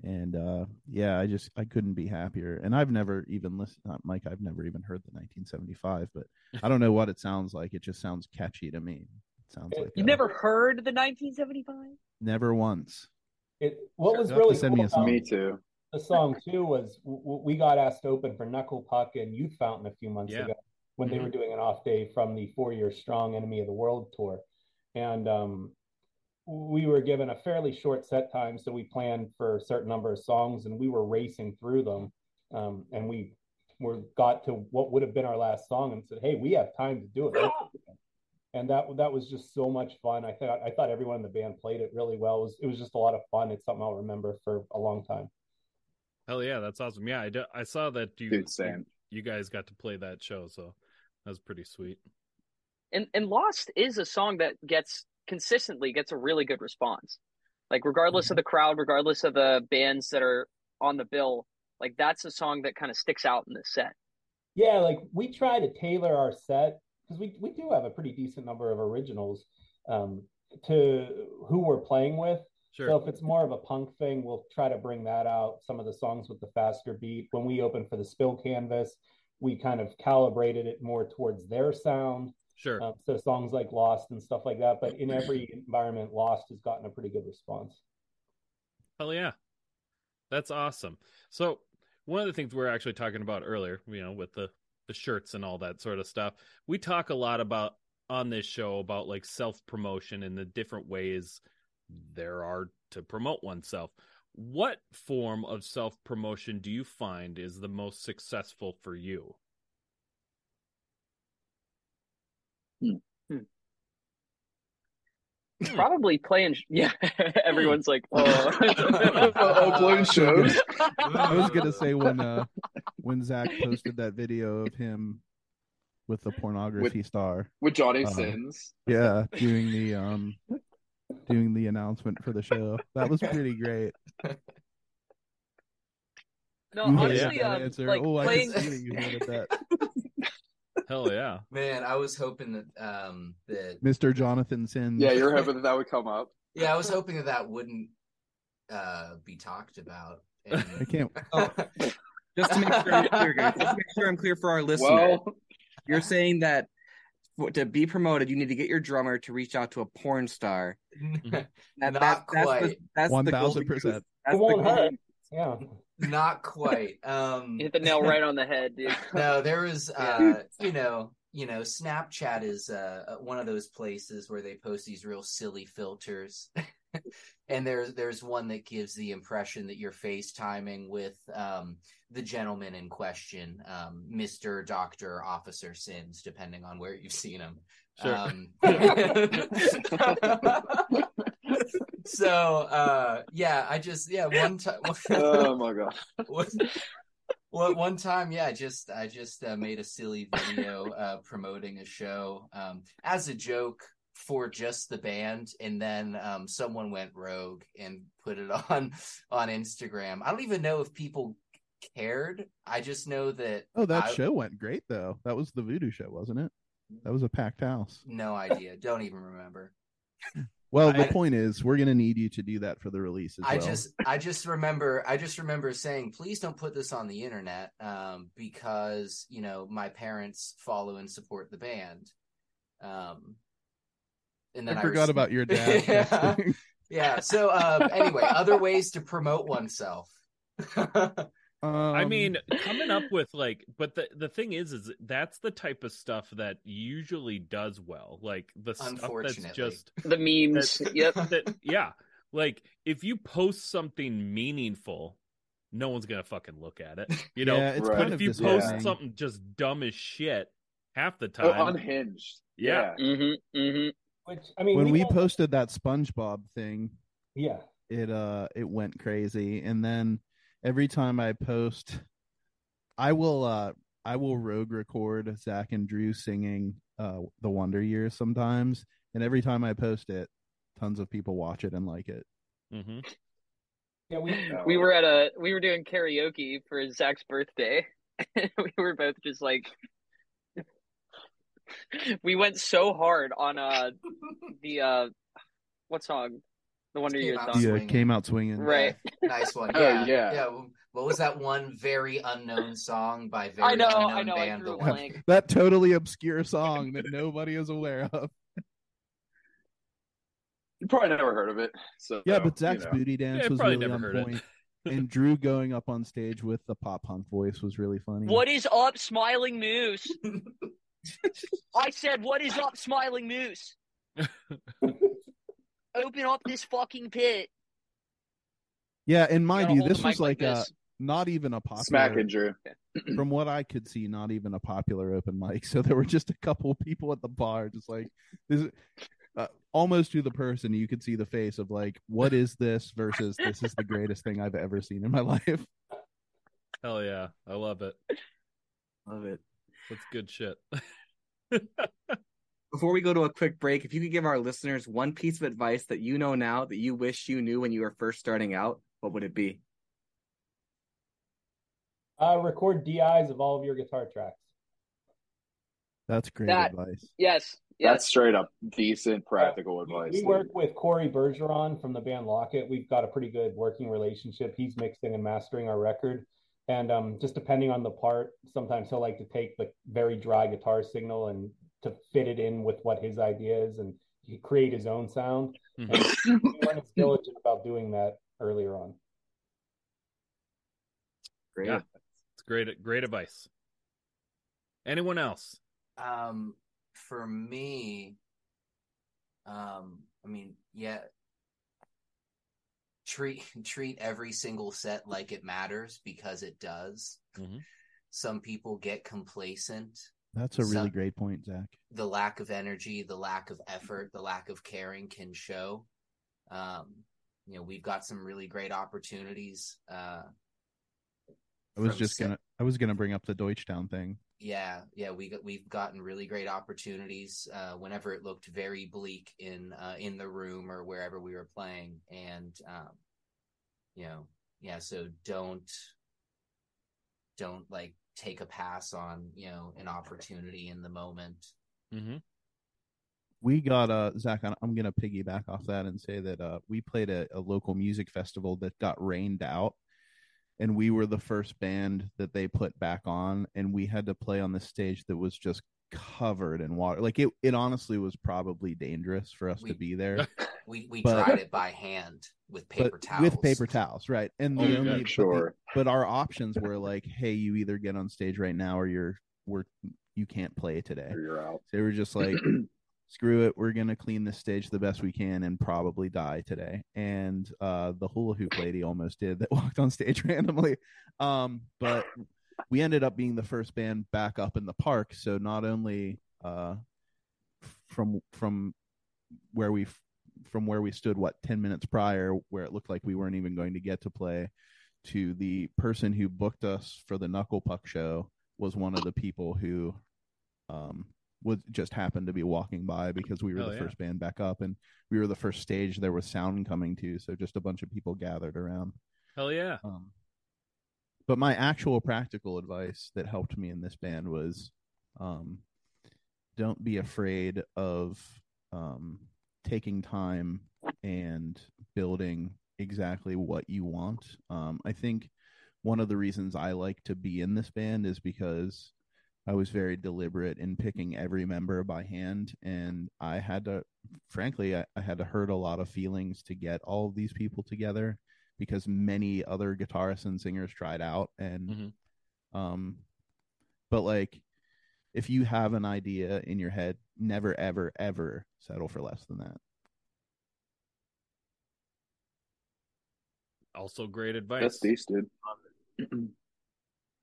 And uh yeah, I just I couldn't be happier. And I've never even listened not Mike, I've never even heard the 1975, but I don't know what it sounds like. It just sounds catchy to me. Sounds It- like You a- never heard the 1975? never once. It what was You'll have to really send cool me a song. Me too. the song too was w- w- we got asked to open for Knuckle Puck and Youth Fountain a few months Yeah. ago when they were doing an off day from the four year strong Enemy of the World tour, and um, we were given a fairly short set time, so we planned for a certain number of songs, and we were racing through them, um, and we were got to what would have been our last song and said, "Hey, we have time to do it." Let's do it." And that that was just so much fun. I thought I thought everyone in the band played it really well. It was, it was just a lot of fun. It's something I'll remember for a long time. Hell yeah, that's awesome. Yeah, I, do, I saw that you Dude, same. you guys got to play that show, so that was pretty sweet. And and Lost is a song that gets consistently gets a really good response. Like regardless of mm-hmm. the crowd, regardless of the bands that are on the bill, like that's a song that kind of sticks out in the set. Yeah, like we try to tailor our set because we we do have a pretty decent number of originals um, to who we're playing with. Sure. So if it's more of a punk thing, we'll try to bring that out. Some of the songs with the faster beat. When we opened for the Spill Canvas, we kind of calibrated it more towards their sound. Sure. Um, so songs like Lost and stuff like that. But in every environment, Lost has gotten a pretty good response. Hell yeah. That's awesome. So one of the things we are actually talking about earlier, you know, with the the shirts and all that sort of stuff, we talk a lot about on this show about like self promotion and the different ways there are to promote oneself. What form of self promotion do you find is the most successful for you? Hmm. Hmm. Probably playing. Yeah, everyone's like, oh, Oh, playing shows. I was gonna say when uh when Zach posted that video of him with the pornography star. With Johnny Uh, Sins. Yeah, doing the um doing the announcement for the show. That was pretty great. no, You hated honestly, that um, answer. like oh, I playing. can see that you hated that. Hell yeah. Man, I was hoping that um that Mr. Jonathan Sins. Yeah, you're hoping that that would come up. yeah, I was hoping that that wouldn't uh be talked about. And... I can't Oh, just to make sure I'm clear, guys. Just to make sure I'm clear for our listeners. Well, You're saying that to be promoted, you need to get your drummer to reach out to a porn star. That, Not that- that's the, quite. that's One thousand percent. That's It the won't hurt. Yeah. Not quite. Um hit the nail right on the head, dude. no, there was uh you know, you know, Snapchat is uh one of those places where they post these real silly filters. and there's there's one that gives the impression that you're FaceTiming with um the gentleman in question, um, Mr. Doctor Officer Sins, depending on where you've seen him. Sure. Um, so uh yeah, I just yeah, one time oh my god. one, one one time, yeah, just I just uh, made a silly video uh, promoting a show um, as a joke for just the band, and then um, someone went rogue and put it on on Instagram. I don't even know if people cared. I just know that Oh, that I- show went great though. That was the voodoo show, wasn't it? That was a packed house. no idea. Don't even remember. Well, the I- point is, we're gonna need you to do that for the release as I well. just I just remember I just remember saying please don't put this on the internet um because you know my parents follow and support the band um and then I I, forgot about your dad. yeah. yeah so um anyway other ways to promote oneself I Um, mean, coming up with like, but the the thing is, is that's the type of stuff that usually does well. Like the stuff that's just The memes. yep. that, yeah. Like if you post something meaningful, no one's gonna fucking look at it. You know, yeah, it's Right. but kind if of you post disheartening. something just dumb as shit, half the Oh, time, unhinged. Yeah. Mm-hmm. Mm-hmm. Which I mean, when we don't- posted that SpongeBob thing, yeah, it uh it went crazy and then every time i post i will uh i will rogue record zach and drew singing uh the wonder years sometimes and every time i post it tons of people watch it and like it Mm-hmm. yeah, we We were at a we were doing karaoke for Zach's birthday. we were both just like we went so hard on uh the uh what song? The Wonder Came Years song. yeah swinging. came out swinging Right. Yeah, nice one. Oh, yeah yeah. what was that one very unknown song by very I know, unknown I know, band drew The One- that totally obscure song that nobody is aware of You probably never heard of it. So Yeah, but Zach's you know. booty dance Yeah, was really never on heard point. and Drew going up on stage with the pop punk voice was really funny. What is up, Smiling Moose? I said, what is up, Smiling Moose? Open up this fucking pit. Yeah, and You mind you, this was like, uh, this. not even a popular. smacking Drew. From what I could see, not even a popular open mic. So there were just a couple people at the bar, just like this, is- uh, almost to the person you could see the face of like, what is this versus this is the greatest thing I've ever seen in my life. Hell yeah, I love it. Love it. That's good shit. Before we go to a quick break, if you could give our listeners one piece of advice that you know now that you wish you knew when you were first starting out, what would it be? Uh, record DIs of all of your guitar tracks. That's great That- advice. Yes, That's straight up decent practical advice. We dude. work with Corey Bergeron from the band Locket. We've got a pretty good working relationship. He's mixing and mastering our record. And um, just depending on the part, sometimes he'll like to take the very dry guitar signal and to fit it in with what his idea is and he create his own sound. Mhm. And we weren't diligent about doing that earlier on. Great. Yeah. It's great, great advice. Anyone else? Um, for me, um, I mean, yeah, treat treat every single set like it matters because it does. Mhm. Some people get complacent. That's a really Some- great point, Zach. The lack of energy, the lack of effort, the lack of caring can show. Um, you know, we've got some really great opportunities. Uh, I was just gonna I was gonna bring up the Deutschtown thing. yeah yeah we got, we've gotten really great opportunities uh whenever it looked very bleak in uh in the room or wherever we were playing and um you know yeah so don't don't like take a pass on you know an opportunity in the moment Mm-hmm. we got uh Zach. I'm- I'm gonna piggyback off that and say that uh we played a, a local music festival that got rained out, and we were the first band that they put back on, and we had to play on the stage that was just covered in water. Like it, it honestly was probably dangerous for us We- to be there, we we But- tried it by hand with paper towels with paper towels, right? And Oh, the yeah, only but the- sure. but our options were like, hey, you either get on stage right now or you're we're you can't play today. Or you're out. They were just like, screw it, we're gonna clean this stage the best we can and probably die today. And uh the hula hoop lady almost did that walked on stage randomly. Um, but we ended up being the first band back up in the park. So not only uh from from where we from where we stood what 10 minutes prior where it looked like we weren't even going to get to play to the person who booked us for the knuckle puck show was one of the people who um was just happened to be walking by because we were Hell the yeah. first band back up and we were the first stage there was sound coming to so just a bunch of people gathered around Hell yeah. um, but my actual practical advice that helped me in this band was um, don't be afraid of um, taking time and building exactly what you want. Um, I think one of the reasons I like to be in this band is because I was very deliberate in picking every member by hand, and I had to, frankly, I, I had to hurt a lot of feelings to get all of these people together because many other guitarists and singers tried out and Mhm. um but like if you have an idea in your head never ever ever settle for less than that Also great advice. That's decent, dude.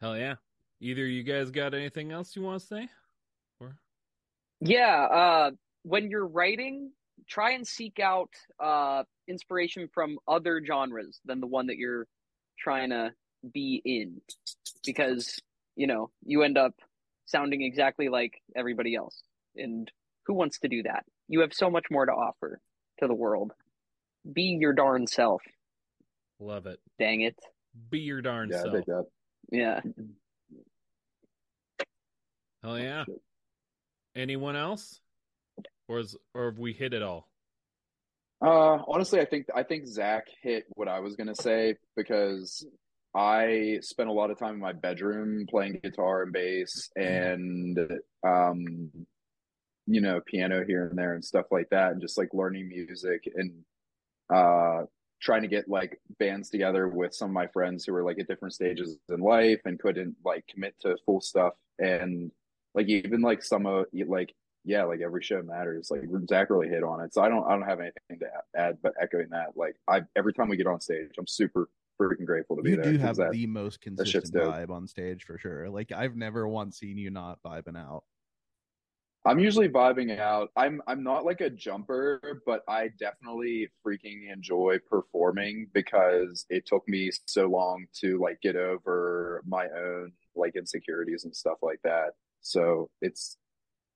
Hell yeah. Either you guys got anything else you want to say? Or Yeah, uh, when you're writing, try and seek out uh, inspiration from other genres than the one that you're trying to be in, because you know you end up sounding exactly like everybody else, and who wants to do that? You have so much more to offer to the world. Be your darn self. love it. Dang it. Be your darn Yeah, self. think. Yeah. Hell yeah. Anyone else? Or is or have we hit it all? Uh, honestly, I think I think Zach hit what I was gonna say because I spent a lot of time in my bedroom playing guitar and bass, and um, you know, piano here and there and stuff like that, and just like learning music and uh, trying to get like bands together with some of my friends who were like at different stages in life and couldn't like commit to full stuff and like even like some of like yeah, like every show matters. Like Zach really hit on it. So I don't I don't have anything to add, but echoing that, like I every time we get on stage, I'm super freaking grateful to be you there. You do have that, the most consistent vibe on stage for sure. Like I've never once seen you not vibing out. I'm usually vibing out. I'm I'm not like a jumper, but I definitely freaking enjoy performing because it took me so long to like get over my own like insecurities and stuff like that. So it's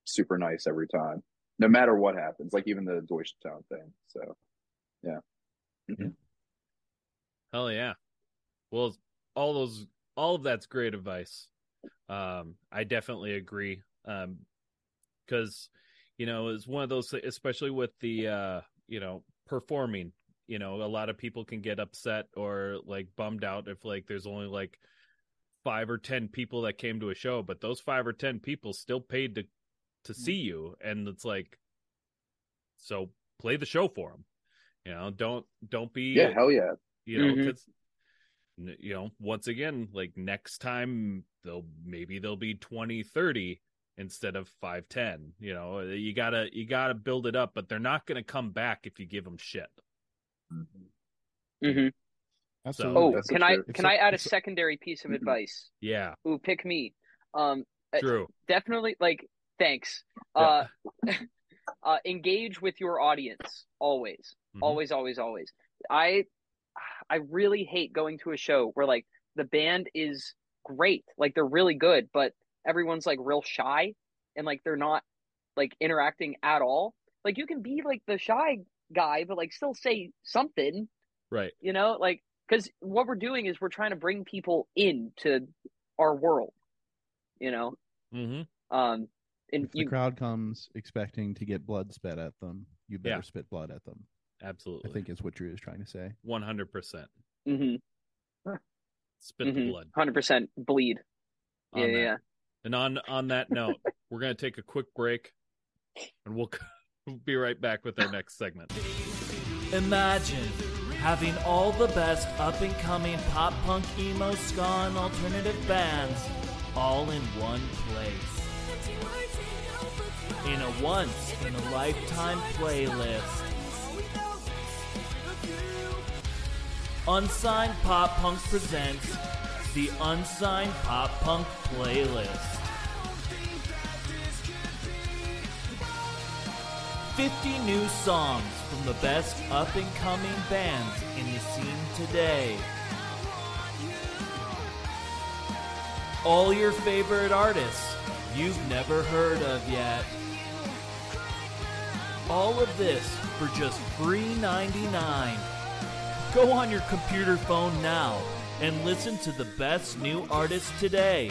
super nice every time, no matter what happens. Like even the Deutschtown thing. So yeah. Mm-hmm. Hell yeah. Well, all those all of that's great advice. Um, I definitely agree. Um, because you know it's one of those especially with the uh you know performing you know a lot of people can get upset or like bummed out if like there's only like five or ten people that came to a show but those five or ten people still paid to to see you and it's like so play the show for them you know don't don't be yeah hell yeah you know because mm-hmm. you know once again like next time they'll maybe they'll be 20 30 instead of 510 you know you gotta you gotta build it up but they're not gonna come back if you give them shit mm-hmm. mm-hmm. So, oh can i can i add a secondary piece of advice yeah ooh pick me um uh, true definitely like thanks yeah. uh uh engage with your audience always mm-hmm. always always always i i really hate going to a show where like the band is great like they're really good but everyone's like real shy and like they're not like interacting at all. Like you can be like the shy guy, but like still say something. Right. You know, like because what we're doing is we're trying to bring people into our world. You know. Mm-hmm. Um. And if you, the crowd comes expecting to get blood spit at them, you better yeah. spit blood at them. Absolutely. I think is what Drew is trying to say. One hundred percent. Mm-hmm. Spit mm-hmm. the blood. Hundred percent bleed. Yeah, yeah. And on on that note, we're going to take a quick break, and we'll, we'll be right back with our next segment. Imagine having all the best up and coming pop punk, emo, ska, and alternative bands all in one place. In a once in a lifetime playlist. Unsigned Pop Punk presents the Unsigned Pop Punk Playlist. 50 new songs from the best up and coming bands in the scene today. All your favorite artists you've never heard of yet. All of this for just $3.99. Go on your computer phone now and listen to the best new artists today.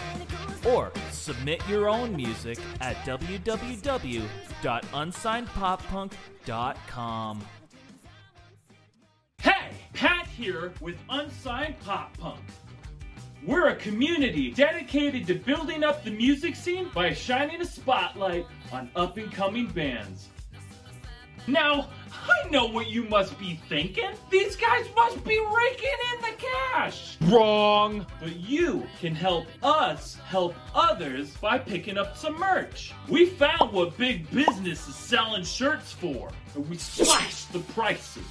Or submit your own music at www.unsignedpoppunk.com. Hey, Pat here with Unsigned Pop Punk. We're a community dedicated to building up the music scene by shining a spotlight on up and coming bands. Now, I know what you must be thinking. These guys must be raking in the cash. Wrong. But you can help us help others by picking up some merch. We found what big business is selling shirts for, and we slashed the prices.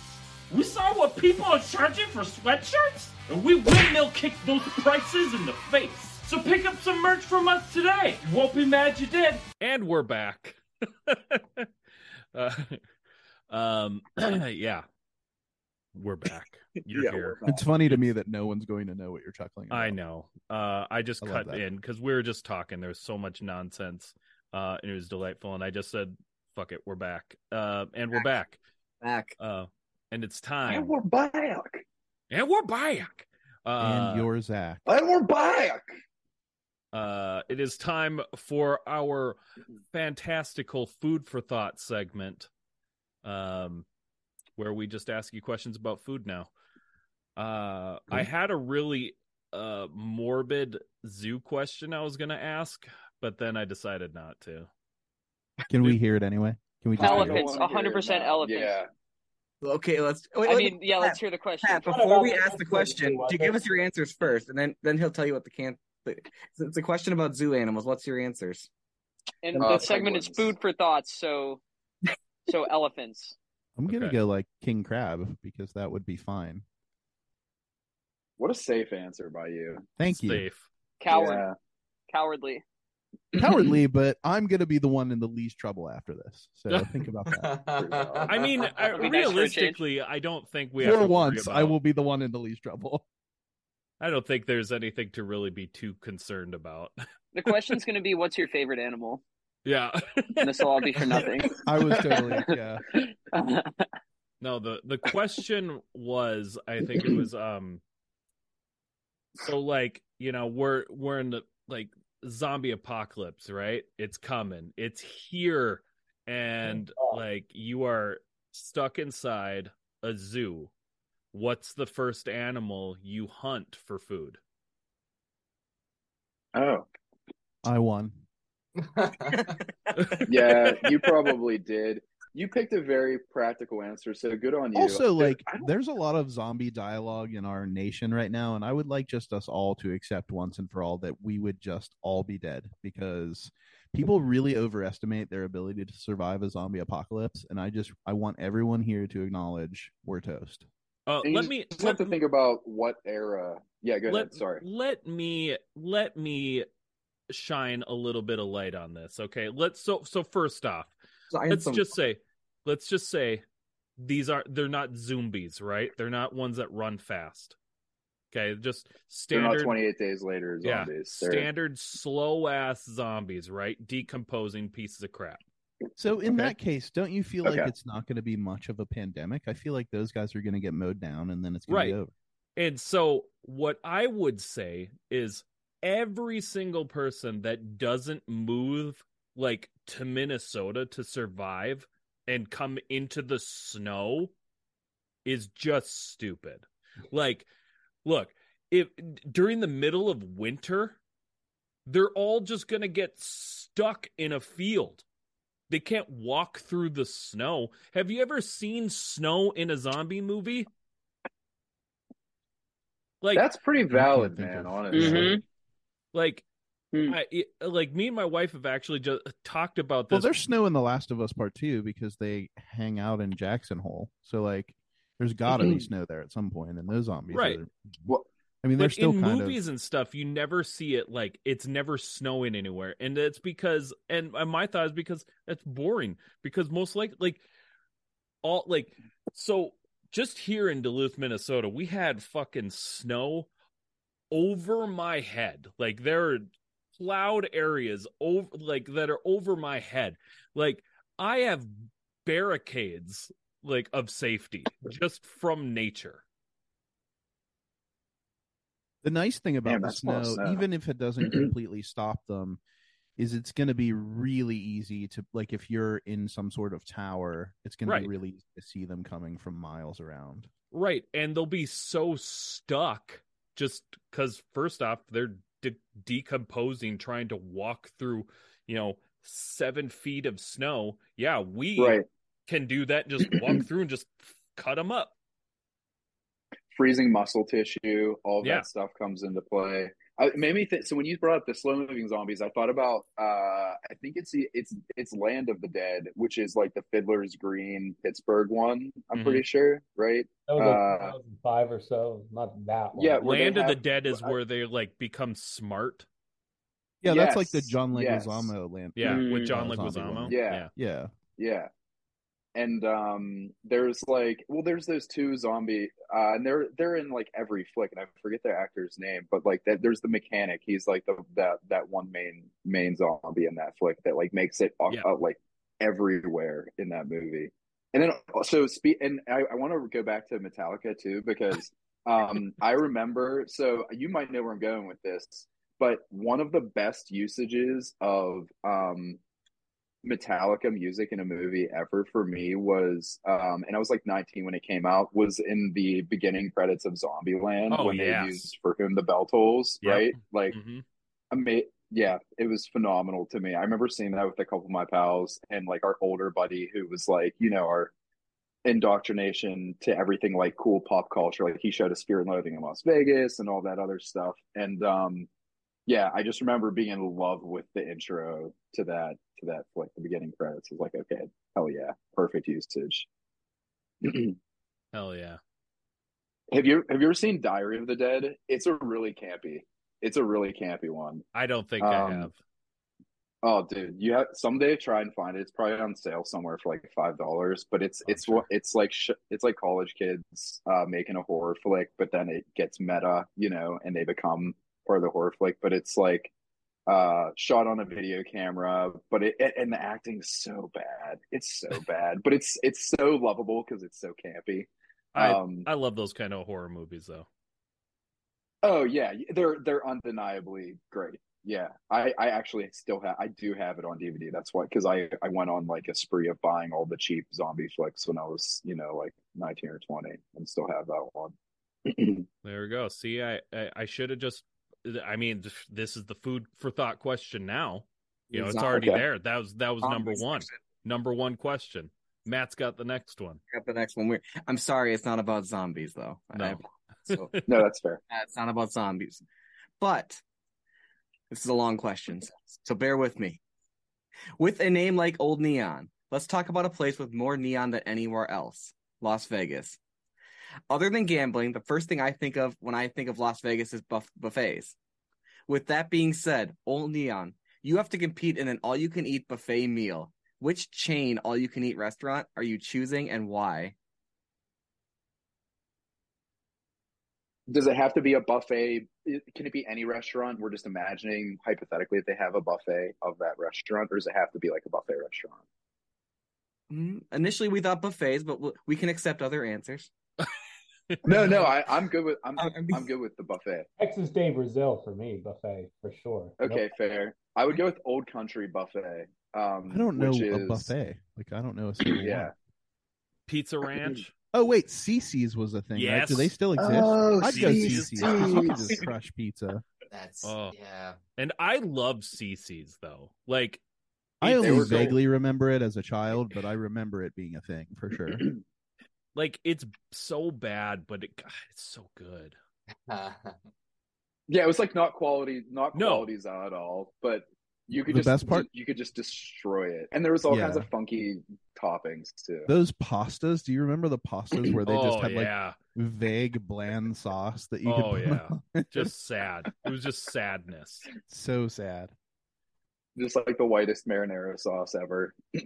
We saw what people are charging for sweatshirts, and we windmill kicked those prices in the face. So pick up some merch from us today. You won't be mad you did. And we're back. uh, um, yeah, we're back. You're yeah, here. It's funny to me that no one's going to know what you're chuckling about. I know. Uh, I just I cut in because we were just talking. There was so much nonsense, uh, and it was delightful. And I just said, "Fuck it, we're back." Uh, and we're back. Back. Uh, and it's time. And we're back. And we're back. Uh, and you're Zach. And we're back. Uh, it is time for our fantastical food for thought segment um, where we just ask you questions about food now. Uh, I had a really uh, morbid zoo question I was going to ask, but then I decided not to. Can we hear it anyway? Can we just? Elephants, I don't wanna 100% hear it now. elephants. Yeah. Okay, let's. Wait, I wait, mean, yeah, let's hear the question. Pat, before we ask the question, question? to give us your answers first, and then then he'll tell you what the can. the- It's a question about zoo animals. What's your answers? And Uh, the segment is food for thoughts, so so elephants. I'm gonna Okay. go like king crab because that would be fine. What a safe answer by you. Thank you. Safe. Coward, Yeah. cowardly. Cowardly, but I'm gonna be the one in the least trouble after this. So think about that. I mean, uh, That'd be nice for a change. realistically, I don't think we have For to worry once, I about- will be the one in the least trouble. I don't think there's anything to really be too concerned about. The question's going to be, "What's your favorite animal?" Yeah. And this will all be for nothing. I was totally yeah. No, the the question was, I think it was um so like, you know, we're we're in the like zombie apocalypse, right? It's coming. It's here and Oh. like you are stuck inside a zoo. What's the first animal you hunt for food? Oh, I won. yeah, you probably did. You picked a very practical answer, so good on you. Also, like, there's a lot of zombie dialogue in our nation right now, and I would like just us all to accept once and for all that we would just all be dead because people really overestimate their ability to survive a zombie apocalypse, and I just I want everyone here to acknowledge we're toast. Uh, and you let just, me just let have to think about what era. Yeah, go let, ahead. Sorry. Let me let me shine a little bit of light on this. Okay. Let's so so first off, Science let's some- just say let's just say these are they're not zombies, right? They're not ones that run fast. Okay, just standard 28 days later yeah, zombies. They're- standard slow ass zombies, right? Decomposing pieces of crap. So in Okay. that case, don't you feel like it's not going to be much of a pandemic? I feel like those guys are going to get mowed down, and then it's going Right. to be over. And so what I would say is every single person that doesn't move like to Minnesota to survive and come into the snow is just stupid. Like look, if during the middle of winter they're all just going to get stuck in a field. They can't walk through the snow. Have you ever seen snow in a zombie movie? Like That's pretty valid, man. of- Honestly. Mhm. Like Hmm. I, it- like me and my wife have actually just talked about this. Well, there's snow in The Last of Us Part Two because they hang out in Jackson Hole. So like, there's got to be snow there at some point. point, and those zombies. Right. Are, Well, I mean, they're but still in kind movies of. and stuff you never see it like it's never snowing anywhere and it's because and and my thought is because that's boring because most like like all like so just here in Duluth Minnesota we had fucking snow over my head. Like there are cloud areas over like that are over my head. Like I have barricades like of safety just from nature. The nice thing about Damn, the that's a lot snow, of snow. even if it doesn't mm-hmm. completely stop them, is it's going to be really easy to like if you're in some sort of tower, it's going to be really easy to see them coming from miles around. Right, and they'll be so stuck just because first off they're de- decomposing, trying to walk through, you know, seven feet of snow. Yeah, we right. can do that. Just walk through and just cut them up. freezing muscle tissue, all Yeah. that stuff comes into play. I, it made me think. So when you brought up the slow moving zombies, I thought about. Uh, I think it's the it's it's Land of the Dead, which is like the Fiddler's Green Pittsburgh one. I'm Mhm. pretty sure, right? That was like Uh, 2005 or so, not that long. Yeah, Land of the Dead is I- where they like become smart. Yeah, that's like the Yes, John yes. Leguizamo land. Yeah, Mm. with John uh, Leguizamo. one. Yeah. Yeah, Yeah. And um there's like well there's those two zombie uh and they're they're in like every flick and I forget their actor's name but like that there's the mechanic he's like the that that one main main zombie in that flick that like makes it uh, Yeah. uh, like everywhere in that movie. And then so speak and I, I want to go back to Metallica too because um I remember so you might know where I'm going with this but one of the best usages of um Metallica music in a movie ever for me was um and I was like 19 when it came out was in the beginning credits of Zombieland Oh, when yes. they used for whom the bell tolls Yep. right like Mhm. ama- yeah, it was phenomenal to me. I remember seeing that with a couple of my pals and like our older buddy who was like, you know, our indoctrination to everything like cool pop culture. Like he showed us Fear and Loathing in Las Vegas and all that other stuff. And um yeah, I just remember being in love with the intro to that to that like the beginning credits. I was like, okay, hell yeah, perfect usage. Hell yeah. have you have you ever seen Diary of the Dead? It's a really campy. It's a really campy one. I don't think Um, I have. Oh, dude, you have someday try and find it. It's probably on sale somewhere for like five dollars. But it's Oh, it's sure. what it's like. Sh- it's like college kids uh, making a horror flick, but then it gets meta, you know, and they become part of the horror flick. But it's like uh, shot on a video camera. But it and the acting's so bad. It's so bad, but it's it's so lovable because it's so campy. I Um, I love those kind of horror movies though. Oh yeah, they're they're undeniably great. Yeah, I I actually still have I do have it on DVD. That's why because I I went on like a spree of buying all the cheap zombie flicks when I was you know like nineteen or twenty and still have that one. There we go. See, I I, I should have just. I mean, this is the food for thought question now. You know, it's Exactly. already Okay. there. That was that was number one. Number one question. Matt's got the next one. Got the next one. We're, I'm sorry, it's not about zombies though. I- No. so no, that's fair. it's not about zombies, but this is a long question, so bear with me. With a name like Old Neon, let's talk about a place with more neon than anywhere else: Las Vegas. Other than gambling, the first thing I think of when I think of Las Vegas is buff- buffets. With that being said, Old Neon, you have to compete in an all-you-can-eat buffet meal. Which chain all-you-can-eat restaurant are you choosing, and why? Does it have to be a buffet? Can it be any restaurant? We're just imagining hypothetically if they have a buffet of that restaurant, or does it have to be like a buffet restaurant? Mm, Initially, we thought buffets, but we- we can accept other answers. No, no, I, I'm good with I'm I'm- I'm good with the buffet. Texas de Brazil for me, buffet for sure. Okay, Nope. fair. I would go with Old Country Buffet. Um, I don't know which a buffet. Like I don't know a single Yeah. one. Pizza Ranch. Oh wait, CiCi's was a thing, right? Do they still exist? Oh, I'd go CiCi's. CiCi's because you just crush pizza. That's Oh. yeah. And I love CiCi's though. Like I only were cool. vaguely remember it as a child, but I remember it being a thing for sure. like it's so bad, but it God, it's so good. Yeah, it was like not quality, not No. qualities at all, but you could The just best part- you could just destroy it, and there was all kinds of funky toppings too. Those pastas, do you remember the pastas where they just oh had like vague bland sauce that you could Oh, put yeah. on? just sad. It was just sadness. so sad. Just like the whitest marinara sauce ever.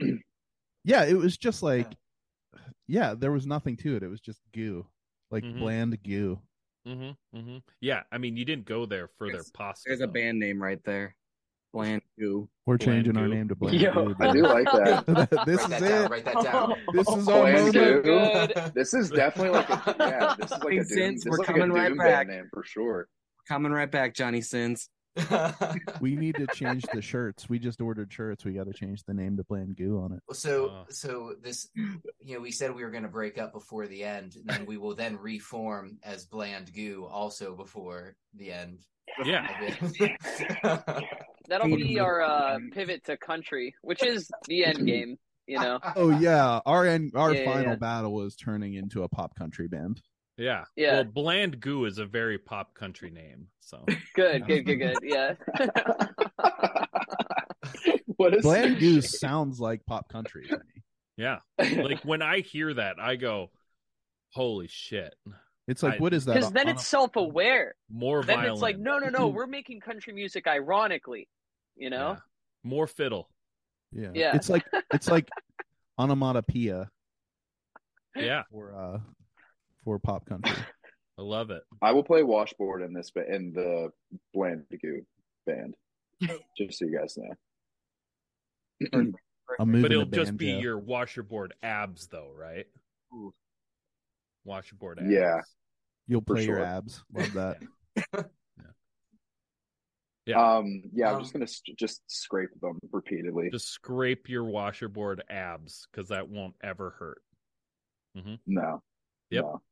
Yeah, it was just like yeah, there was nothing to it. It was just goo. Like Mhm. bland goo. Mm-hmm, mm-hmm. Yeah, I mean, you didn't go there for their There's- pasta. There's a band name right there. Bland Goo. We're Bland changing our name to bland Yo. goo. I do like that. this write is that down. it. Write that down. This is our Bland goo. Good. This is definitely like a yeah. This is like a Hey, doom. Sins, This we're is like a coming right back. name for sure. Coming right back, Johnny Sins. We need to change the shirts. We just ordered shirts. We got to change the name to bland goo on it. so Oh. so this you know we said we were going to break up before the end and then we will then reform as bland goo also before the end Yeah, That'll be our uh, pivot to country, which is the end game. You know, Oh yeah, our end, our Yeah, yeah, final yeah. battle was turning into a pop country band. Yeah, Yeah. Well, Bland Goo is a very pop country name, so good, good, good, good. Yeah. what is Bland goo sounds like pop country to me. yeah. Like when I hear that, I go, "Holy shit!" It's like I- what is that? Because then it's a- self-aware. More Then violin. it's like, no, no, no, we're making country music ironically. You know? Yeah. more fiddle. yeah. Yeah. It's like it's like onomatopoeia Yeah, for uh for pop country. I love it. I will play washboard in this ba- in the Bland Goo band. Just so you guys know. I'm But it'll just be banjo. your washerboard abs, though, right? Ooh. Washerboard abs. Yeah. You'll for play your abs. Love that. Yeah. Um. Yeah. I'm Um, just gonna st- just scrape them repeatedly. Just scrape your washerboard abs because that won't ever hurt. no. Yep. No.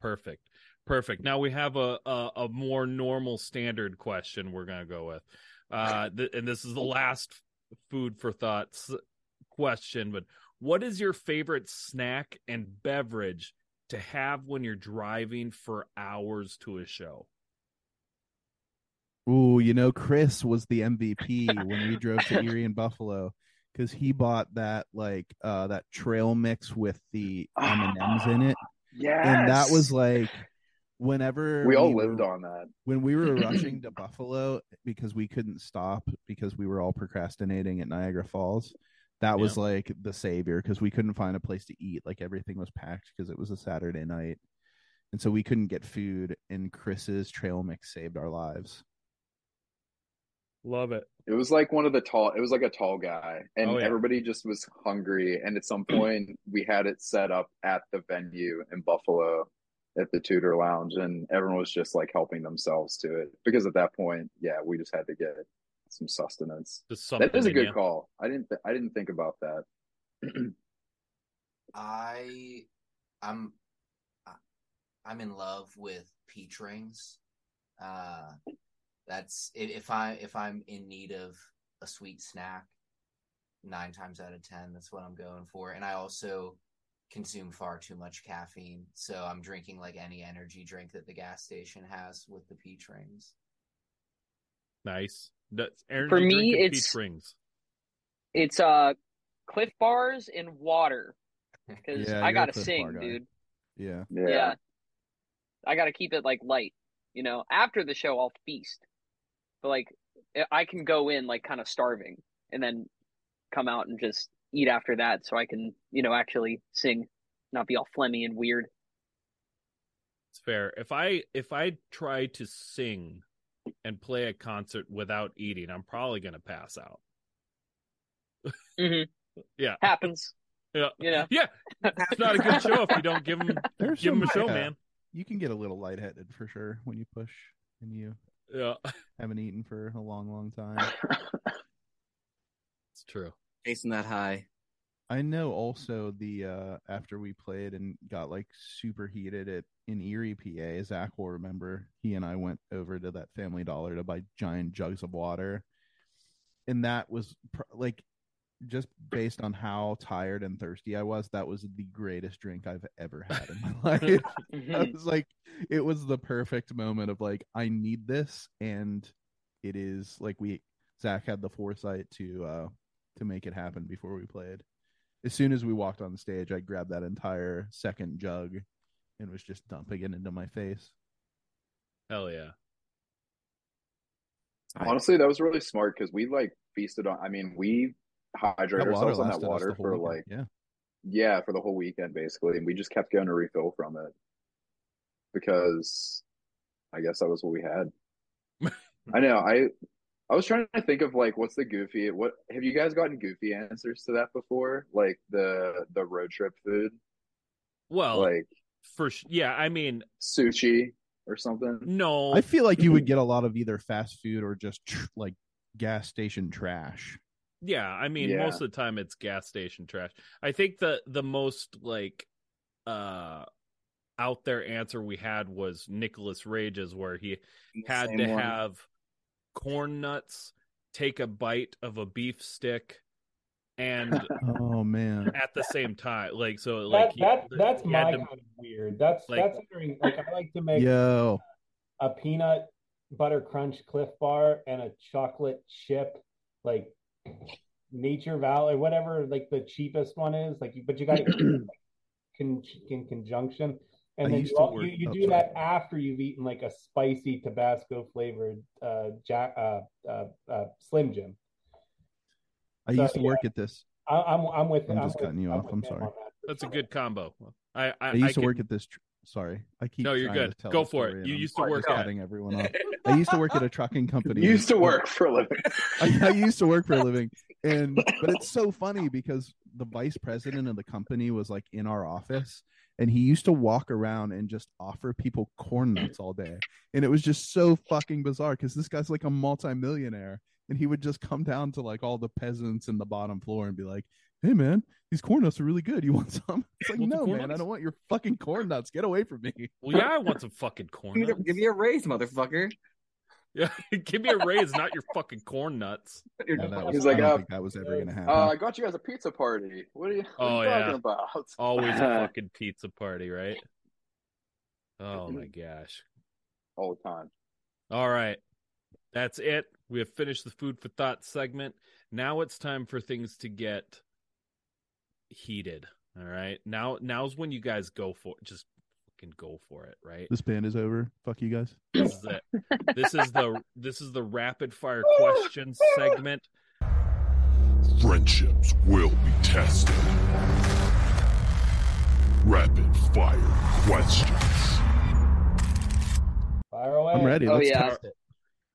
Perfect. Perfect. Now we have a, a a more normal standard question we're gonna go with. Uh, th- and this is the last food for thoughts question, but what is your favorite snack and beverage to have when you're driving for hours to a show? Ooh, you know, Chris was the MVP when we drove to Erie and Buffalo because he bought that like uh that trail mix with the M and M's in it, Yes. and that was like whenever we all were- lived on that. when we were rushing to Buffalo because we couldn't stop because we were all procrastinating at Niagara Falls. That was like the savior because we couldn't find a place to eat. Like everything was packed because it was a Saturday night. And so we couldn't get food and Chris's trail mix saved our lives. Love it. It was like one of the tall. It was like a tall guy, and Oh, yeah. everybody just was hungry. And at some point, we had it set up at the venue in Buffalo, at the Tudor Lounge, and everyone was just like helping themselves to it because at that point, yeah, we just had to get some sustenance. Just something That is a good ya. call. I didn't. Th- I didn't think about that. I I'm I- I'm in love with peach rings. Uh that's if I if I'm in need of a sweet snack, nine times out of ten, that's what I'm going for. And I also consume far too much caffeine, so I'm drinking like any energy drink that the gas station has with the peach rings. Nice. That's Aaron, For me, drinking it's- peach rings. It's uh Clif Bars and water because Yeah, I gotta Cliff sing, dude. Yeah. Yeah. Yeah. I gotta keep it like light. You know, after the show, I'll feast, but like I can go in like kind of starving and then come out and just eat after that, so I can you know actually sing, not be all phlegmy and weird. It's fair. If I if I try to sing and play a concert without eating, I'm probably gonna pass out. hmm Yeah. Happens. Yeah. You know. Yeah. It's not a good show if you don't give them There's give them a show, man. You can get a little lightheaded for sure when you push and you Yeah. haven't eaten for a long, long time. It's true. Chasing that high. I know also the uh after we played and got like super heated at in Erie, PA, Zach will remember he and I went over to that family dollar to buy giant jugs of water. And that was pr- like just based on how tired and thirsty I was, that was the greatest drink I've ever had in my life. I Mhm. was like, it was the perfect moment of like, I need this, and it is like we Zach had the foresight to uh to make it happen before we played. As soon as we walked on the stage, I grabbed that entire second jug and was just dumping it into my face. Hell yeah. Honestly, that was really smart because we like feasted on. I mean, we hydrated That ourselves on that water for weekend. like yeah. yeah for the whole weekend basically, and we just kept going to refill from it because I guess that was what we had. I know. I I was trying to think of like what's the goofy. What have you guys gotten goofy answers to that before? Like the the road trip food, Well, like for sh- yeah, I mean, sushi or something. no. I feel like you would get a lot of either fast food or just tr- like gas station trash. Yeah, I mean, Yeah. most of the time it's gas station trash. I think the the most like uh out there answer we had was Nicholas Rage's where he had Same to one. have corn nuts, take a bite of a beef stick, and Oh man. at the same time, like so, like That, he- that that's he my to- kind of weird. That's like- that's entering like I like to make Yo. a peanut butter crunch Clif Bar and a chocolate chip like Nature Valley, whatever like the cheapest one is. Like, but you got to con- in conjunction. And I then you, to you, you do sorry. that after you've eaten like a spicy Tabasco flavored uh, Jack uh, uh, uh, Slim Jim. I So, used to yeah. work at this. I, I'm I'm with. I'm I'm just with- cutting you I'm off. I'm sorry. that for That's a good combo. I I, I used to can- work at this. Tr- sorry, I keep. No, you're good. to Go for it. You used I'm to work cutting everyone off. I used to work at a trucking company. You used to work for a living. I, I used to work for a living, and but it's so funny because the vice president of the company was like in our office, and he used to walk around and just offer people corn nuts all day, and it was just so fucking bizarre because this guy's like a multimillionaire, and he would just come down to like all the peasants in the bottom floor and be like, "Hey man, these corn nuts are really good. You want some?" It's like, Want no corn man, I don't want your fucking corn nuts. Get away from me. Well, yeah, I want some fucking corn Give me, nuts. give me a raise, motherfucker. Yeah, give me a raise, not your fucking corn nuts. Yeah, that was, He's like, I don't uh, think that was ever gonna happen. Uh, I got you guys a pizza party. What are you, what Oh, are you yeah. talking about? Always a fucking pizza party, right? Oh my gosh. All the time. All right. That's it. We have finished the food for thought segment. Now it's time for things to get heated. All right. Now now's when you guys go for just fucking go for it, right? this band is over. Fuck you guys. This is it. This is the this is the rapid fire questions segment. Friendships will be tested. Rapid fire questions. Fire away. I'm ready. Oh, Let's yeah. test it.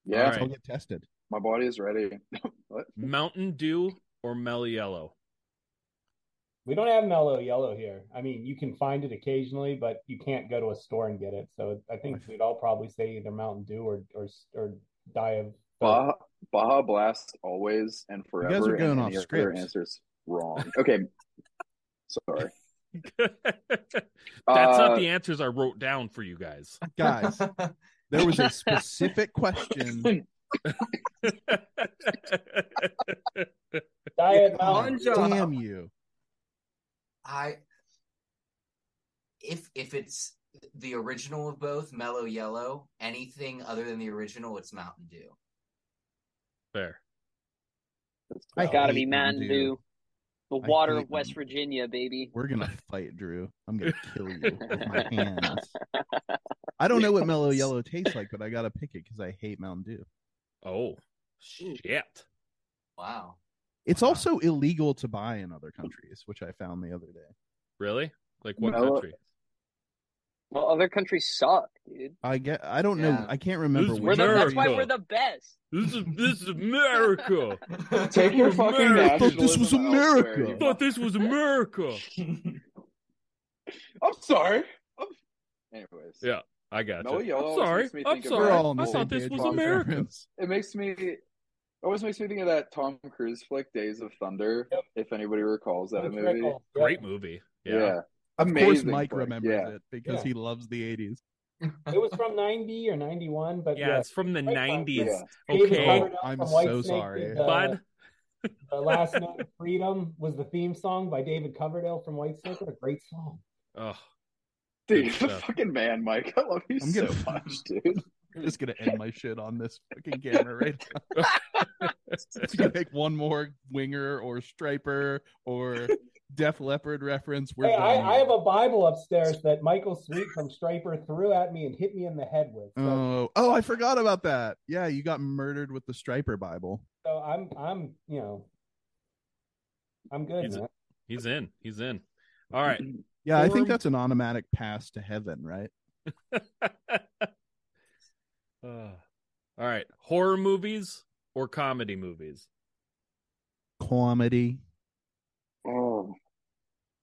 Yeah, All Let's right. get tested. my body is ready. what? Mountain Dew or Mellow Yellow? We don't have mellow yellow here. I mean, you can find it occasionally, but you can't go to a store and get it. So I think we'd all probably say either Mountain Dew or or or die of Baja, Baja Blast always and forever. You guys are going off any other scripts. answers wrong. Okay. Sorry. That's Uh, not the answers I wrote down for you guys. Guys, there was a specific question. Diet Mountain. on, Damn you. I if if it's the original of both, Mellow Yellow, anything other than the original, it's Mountain Dew. Fair. I Gotta be Mountain Dew. The I water of West Mountain Virginia, baby. We're gonna fight, Drew. I'm gonna kill you with my hands. I don't know what mellow yellow tastes like, but I gotta pick it because I hate Mountain Dew. Oh shit. Wow. It's Wow. also illegal to buy in other countries, which I found the other day. Really? Like what Mellow- country? Well, other countries suck, dude. I get. I don't know. I can't remember. This We're the, that's why we're the best. This is this is America. Take your fucking America. I thought this was America. I thought this was America. I'm sorry. I'm... Anyways. Yeah, I got Mellow you. Yellow I'm sorry. I'm think of We're sorry. all on the I thought this was on America. It makes me it always makes me think of that Tom Cruise flick Days of Thunder, Yep. if anybody recalls that Coach movie. Rickles. Yep. Great movie. Yeah. Yeah. Of Amazing. course, Mike flick. remembers yeah. it because Yeah. he loves the '80s. It was from 90 or 91, but Yeah, yeah. it's from the '90s. Yeah. Okay, I'm so Whitesnake sorry. did, uh, bud. The Last Note of Freedom was the theme song by David Coverdale from Whitesnake. What a great song. Oh, Dude, Good the stuff. fucking man, Mike. I love you I'm so gonna- much, dude. I'm just gonna end my shit on this fucking camera right now. Just gonna make one more winger or Stryper or Def Leppard reference. We're Hey, I. I have a Bible upstairs that Michael Sweet from Stryper threw at me and hit me in the head with. So, Oh, oh, I forgot about that. Yeah, you got murdered with the Stryper Bible. so I'm, I'm, you know, I'm good. He's- man. he's in. He's in. All right. Yeah, I think that's an automatic pass to heaven, right? Uh, all right. Horror movies or comedy movies? Comedy. Oh,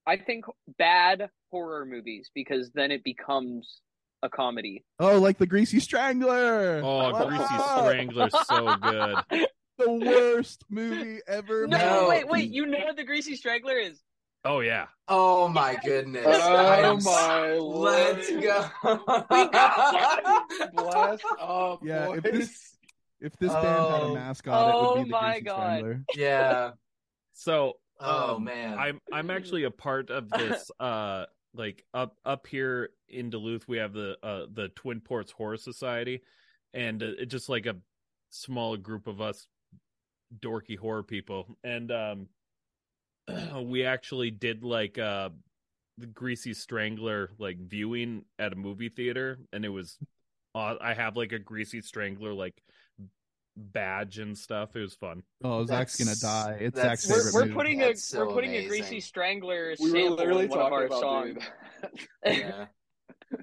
I think bad horror movies because then it becomes a comedy. Oh, like the Greasy Strangler. Oh, What Greasy up? Strangler's so good. The worst movie ever. No, No. wait, wait. You know what the Greasy Strangler is? Oh yeah. Oh my goodness. I oh am my Let's lord. go. Blast up, Yeah, boys. if this if this band had a Oh. mascot, it Oh would be the my Greasy God. Strangler. yeah. So Oh um, man. I'm I'm actually a part of this. Uh, like up up here in Duluth, we have the uh the Twin Ports Horror Society, and uh, just like a small group of us dorky horror people, and um, we actually did like uh the Greasy Strangler like viewing at a movie theater, and it was. Uh, I have like a Greasy Strangler like badge and stuff. It was fun. Oh, Zach's gonna die. It's that's- Zach's We're, we're movie. putting a so we're putting a. Greasy Strangler we were sample literally in one of talking our about songs. doing yeah.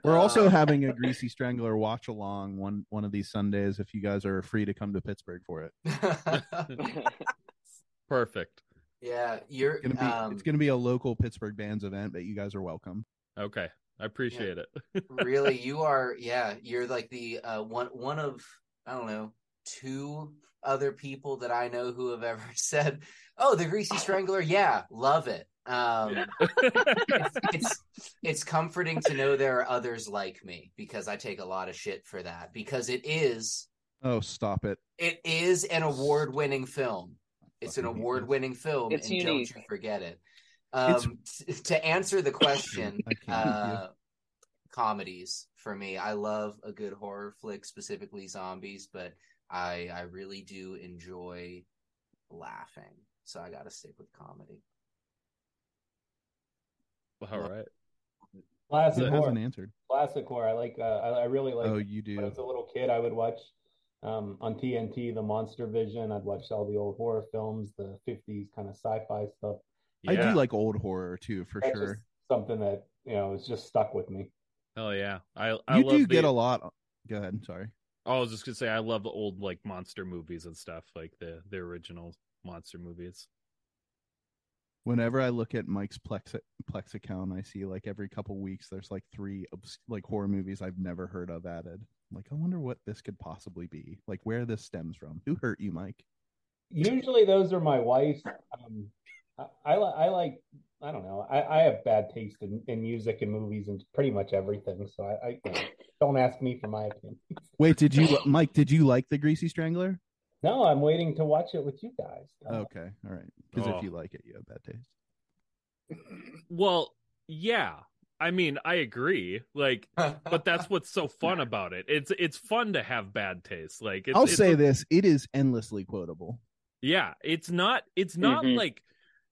We're also Uh, having a Greasy Strangler watch along one one of these Sundays. If you guys are free to come to Pittsburgh for it, Perfect. Yeah, you're it's gonna be um, it's gonna be a local Pittsburgh bands event, but you guys are welcome. Okay, I appreciate it. really you are yeah you're like the uh one one of i don't know two other people that i know who have ever said oh the greasy strangler yeah love it um it's, it's it's comforting to know there are others like me because i take a lot of shit for that because it is Oh, stop it! It is an award-winning film. It's an award-winning film, It's and unique. don't you forget it. Um, t- to answer the question, uh, comedies for me. I love a good horror flick, specifically zombies, but I I really do enjoy laughing. So I got to stick with comedy. All right. Classic It horror. hasn't answered. Classic horror. I like. Uh, I, I really like. Oh, you when I do. was a little kid, I would watch um, on TNT the Monster Vision. I'd watch all the old horror films, the '50s kind of sci-fi stuff. I do like old horror too, for That's sure. something that you know is just stuck with me. Hell yeah. I I you love do the, get a lot. Go ahead. Sorry. I was just gonna say I love the old like monster movies and stuff, like the the original monster movies. Whenever I look at Mike's Plex Plex account, I see like every couple weeks there's like three like horror movies I've never heard of added. Like, I wonder what this could possibly be. Like, where this stems from. Who hurt you, Mike? Usually, those are my wife's. Um, I, I, I like. I don't know. I, I have bad taste in, in music and movies and pretty much everything. So I, I don't ask me for my opinion. Wait, did you, Mike? Did you like the Greasy Strangler? No, I'm waiting to watch it with you guys. Okay, all right. Because Oh. if you like it, you have bad taste. Well, yeah. I mean, I agree. Like, but that's what's so fun about it. It's it's fun to have bad taste. Like, it's, I'll it's say a- this: it is endlessly quotable. Yeah, it's not. It's not Mhm. like.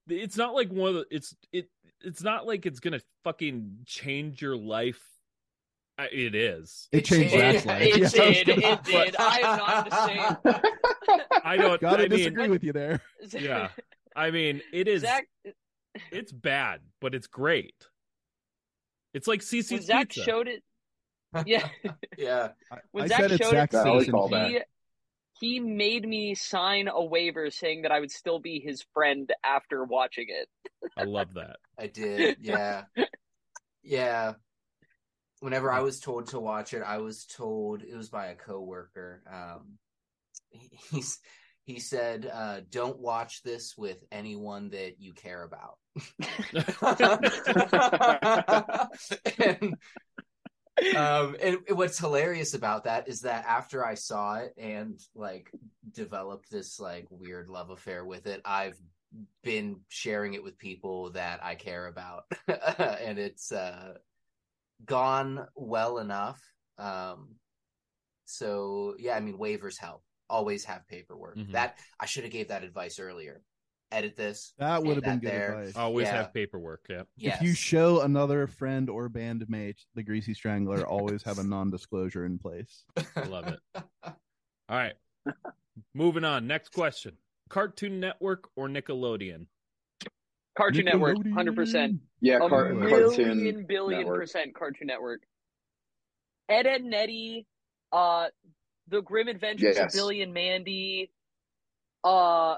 It's not like one of the. It's it. It's not like it's gonna fucking change your life. I- It is. It changed It- Zach's life. It Yeah, I was did. gonna- It did. I am not the same. I don't. Gotta I mean, disagree with you there. yeah. I mean, it is. Zach, It's bad, but it's great. It's like when Zach pizza. showed it, yeah. yeah. When I Zach said showed Zach it to Valid me, he, he made me sign a waiver saying that I would still be his friend after watching it. I love that. I did. Yeah. yeah. Whenever I was told to watch it, I was told it was by a coworker. Um, he, he's he said, uh, "Don't watch this with anyone that you care about." and, um, and what's hilarious about that is that after I saw it and like developed this like weird love affair with it, I've been sharing it with people that I care about, and it's uh, gone well enough. Um, so yeah, I mean waivers help. Always have paperwork. Mhm. That I should have gave that advice earlier. Edit this. That would have been good there. advice. Always Yeah. have paperwork. Yeah. Yes. If you show another friend or bandmate the Greasy Strangler, always have a non-disclosure in place. I love it. All right. Moving on. Next question. Cartoon Network or Nickelodeon? Cartoon Network, hundred percent. Yeah, A car- million cartoon billion network. percent Cartoon Network. Ed, Edd n Eddy, uh, The Grim Adventures Yes. of Billy and Mandy. Uh,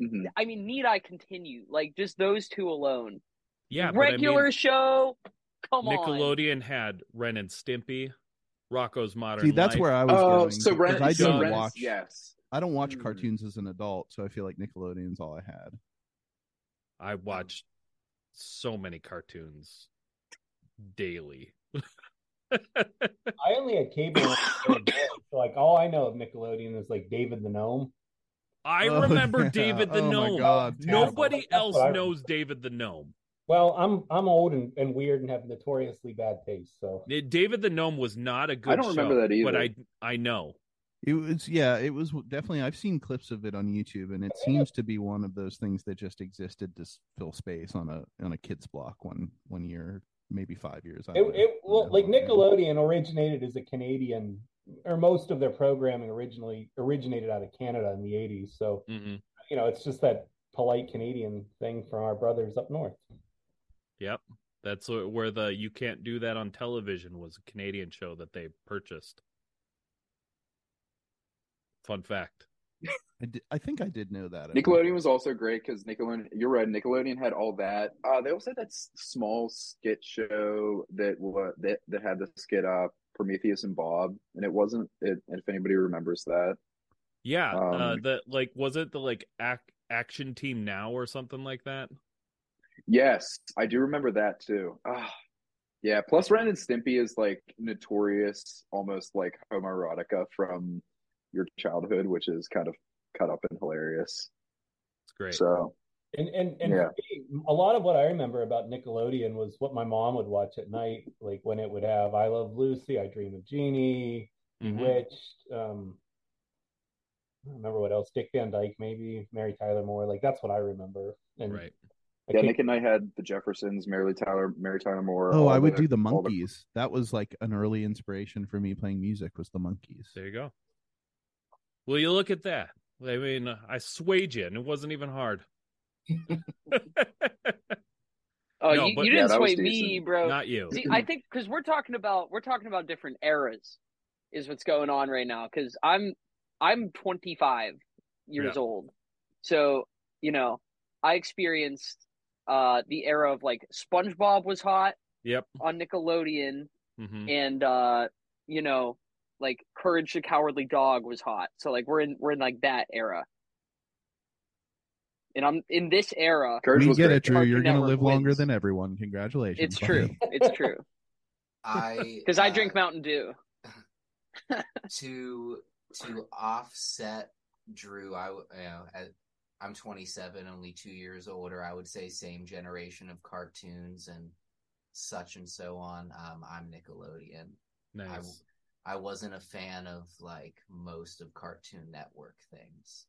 Mhm. I mean, need I continue? Like just those two alone. Yeah. but Regular I mean, show. Come on. Nickelodeon had Ren and Stimpy, Rocko's Modern See, that's Life. where I was Oh, going. so Ren, I so don't Ren, watch. yes. I don't watch Hmm. cartoons as an adult, so I feel like Nickelodeon's all I had. I watched so many cartoons daily. I only had cable. when I was a boy, so like all I know of Nickelodeon is like David the Gnome. I Oh, remember yeah. David the Oh Gnome. God. Nobody That's else I- knows David the Gnome. Well, I'm I'm old and, and weird and have notoriously bad taste. So David the Gnome was not a good I don't remember that either. But I. I know. It was yeah, it was definitely. I've seen clips of it on YouTube, and it seems to be one of those things that just existed to fill space on a on a kids block one one year, maybe five years. I it, it well like Nickelodeon originated as a Canadian, or most of their programming originally originated out of Canada in the '80s. So hmm you know, it's just that polite Canadian thing from our brothers up north. Yep. That's where the You Can't Do That on Television was a Canadian show that they purchased. Fun fact. I, di- I think I did know that. Nickelodeon was also great because Nickelodeon. You're right. Nickelodeon had all that. Uh, they also had that s- small skit show that wa that that had the skit uh Prometheus and Bob, and it wasn't. It, if anybody remembers that, Yeah, uh Um, the like was it the like ac- Action Team Now or something like that? yes, I do remember that too. Ah, yeah. Plus, Ren and Stimpy is like notorious, almost like homoerotica from your childhood, which is kind of cut up and hilarious. It's great. So And and and Yeah. me, a lot of what I remember about Nickelodeon was what my mom would watch at night, like when it would have I Love Lucy, I Dream of Jeannie, Mhm. Bewitched, um I don't remember what else, Dick Van Dyke maybe, Mary Tyler Moore, like that's what I remember. And Right. I yeah, Nick and I had the Jeffersons, Mary Tyler, Mary Tyler Moore. Oh, I would do the all Monkees. That was like an early inspiration for me playing music was the Monkees. There you go. Well, you look at that. I mean, I swayed you, and it wasn't even hard. Oh, No, you, but- you didn't was sway me, bro. Not you. See, I think because we're talking about we're talking about different eras, is what's going on right now. Because I'm I'm 25 years Yeah. old, so you know I experienced uh the era of like SpongeBob was hot Yep. on Nickelodeon, hmm and uh you know like Courage the Cowardly Dog was hot. So like we're in we're in like that era, and I'm in this era. Courage we get great. it, Drew. You're gonna Network live longer than everyone. Congratulations. It's true. It's true. I Because I uh, drink Mountain Dew. to to offset Drew. I you know at, I'm 27, only two years older. I would say same generation of cartoons and such and so on. Um, I'm Nickelodeon. Nice. I wasn't a fan of like most of Cartoon Network things.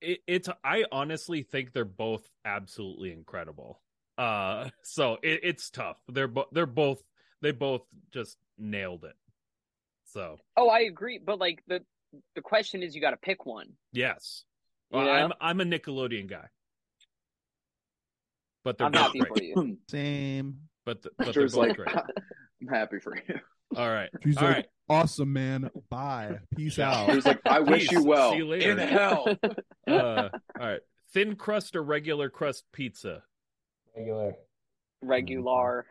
It, it's I honestly think they're both absolutely incredible. Uh so it, it's tough. They're both they're both they both just nailed it. So, Oh, I agree, but like the the question is, you got to pick one. yes. Well, know? I'm I'm a Nickelodeon guy. But they're I'm both happy great. for you. Same. But the, but they're both like, great. I'm happy for you. All right. She's All like, right. awesome, man. Bye. Peace out. Drew's like, I wish Peace. you well. See you later. In hell. Uh, all right. Thin crust or regular crust pizza? regular. Regular.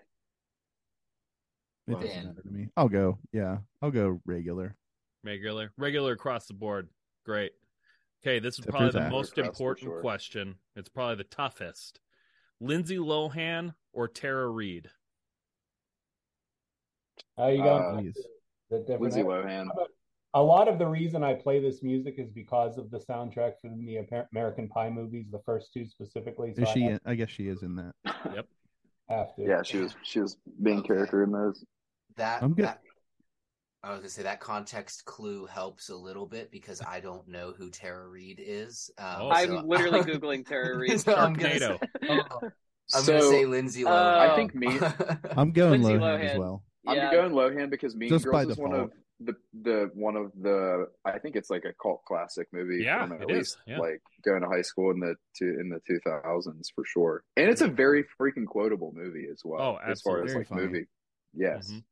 It doesn't Thin. matter to me. I'll go. Yeah, I'll go regular. Regular. Regular across the board. Great. Okay, this is Except probably for the Zach. most Crust for important sure. question. It's probably the toughest. Lindsay Lohan or Tara Reid? How you Uh, going? Please. the Lindsay? Lohan. A lot of the reason I play this music is because of the soundtrack from the American Pie movies, the first two specifically. So Is she? I In, I guess she is in that. have to. Yeah, she was she was main Okay. character in those. That I'm good. that- I was gonna say that context clue helps a little bit because I don't know who Tara Reid is. Um, Oh. I'm so- lugly googling Tara Reid. So I'm gonna say- oh, I'm so gonna say Lindsay uh, Lohan. I think me I'm going Lindsay Lohan as well. Yeah, I'm going Lohan because Mean Just by Girls is one of the the one of the I think it's like a cult classic movie. Yeah, from at it is, least yeah. like going to high school in the two in the two thousands for sure. And it's a very freaking quotable movie as well. Oh, as far as Very like funny. movie. Yes. Mhm.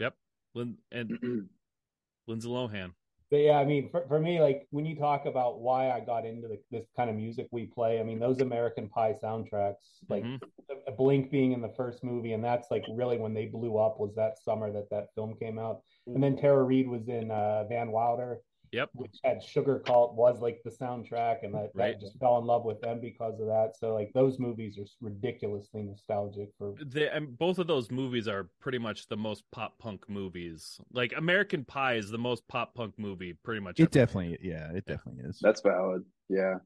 Yep. Lin- and Lindsay Lohan. But yeah, I mean, for, for me, like when you talk about why I got into the, this kind of music we play, I mean, those American Pie soundtracks, like Mhm. a Blink being in the first movie, and that's like really when they blew up was that summer that that film came out. And then Tara Reid was in uh, Van Wilder, Yep. which had Sugarcult was like the soundtrack, and that, Right. that just fell in love with them because of that. So like those movies are ridiculously nostalgic for. The, and both of those movies are pretty much the most pop punk movies. Like American Pie is the most pop punk movie, pretty much. It ever. definitely, yeah, it definitely is. That's valid. Yeah.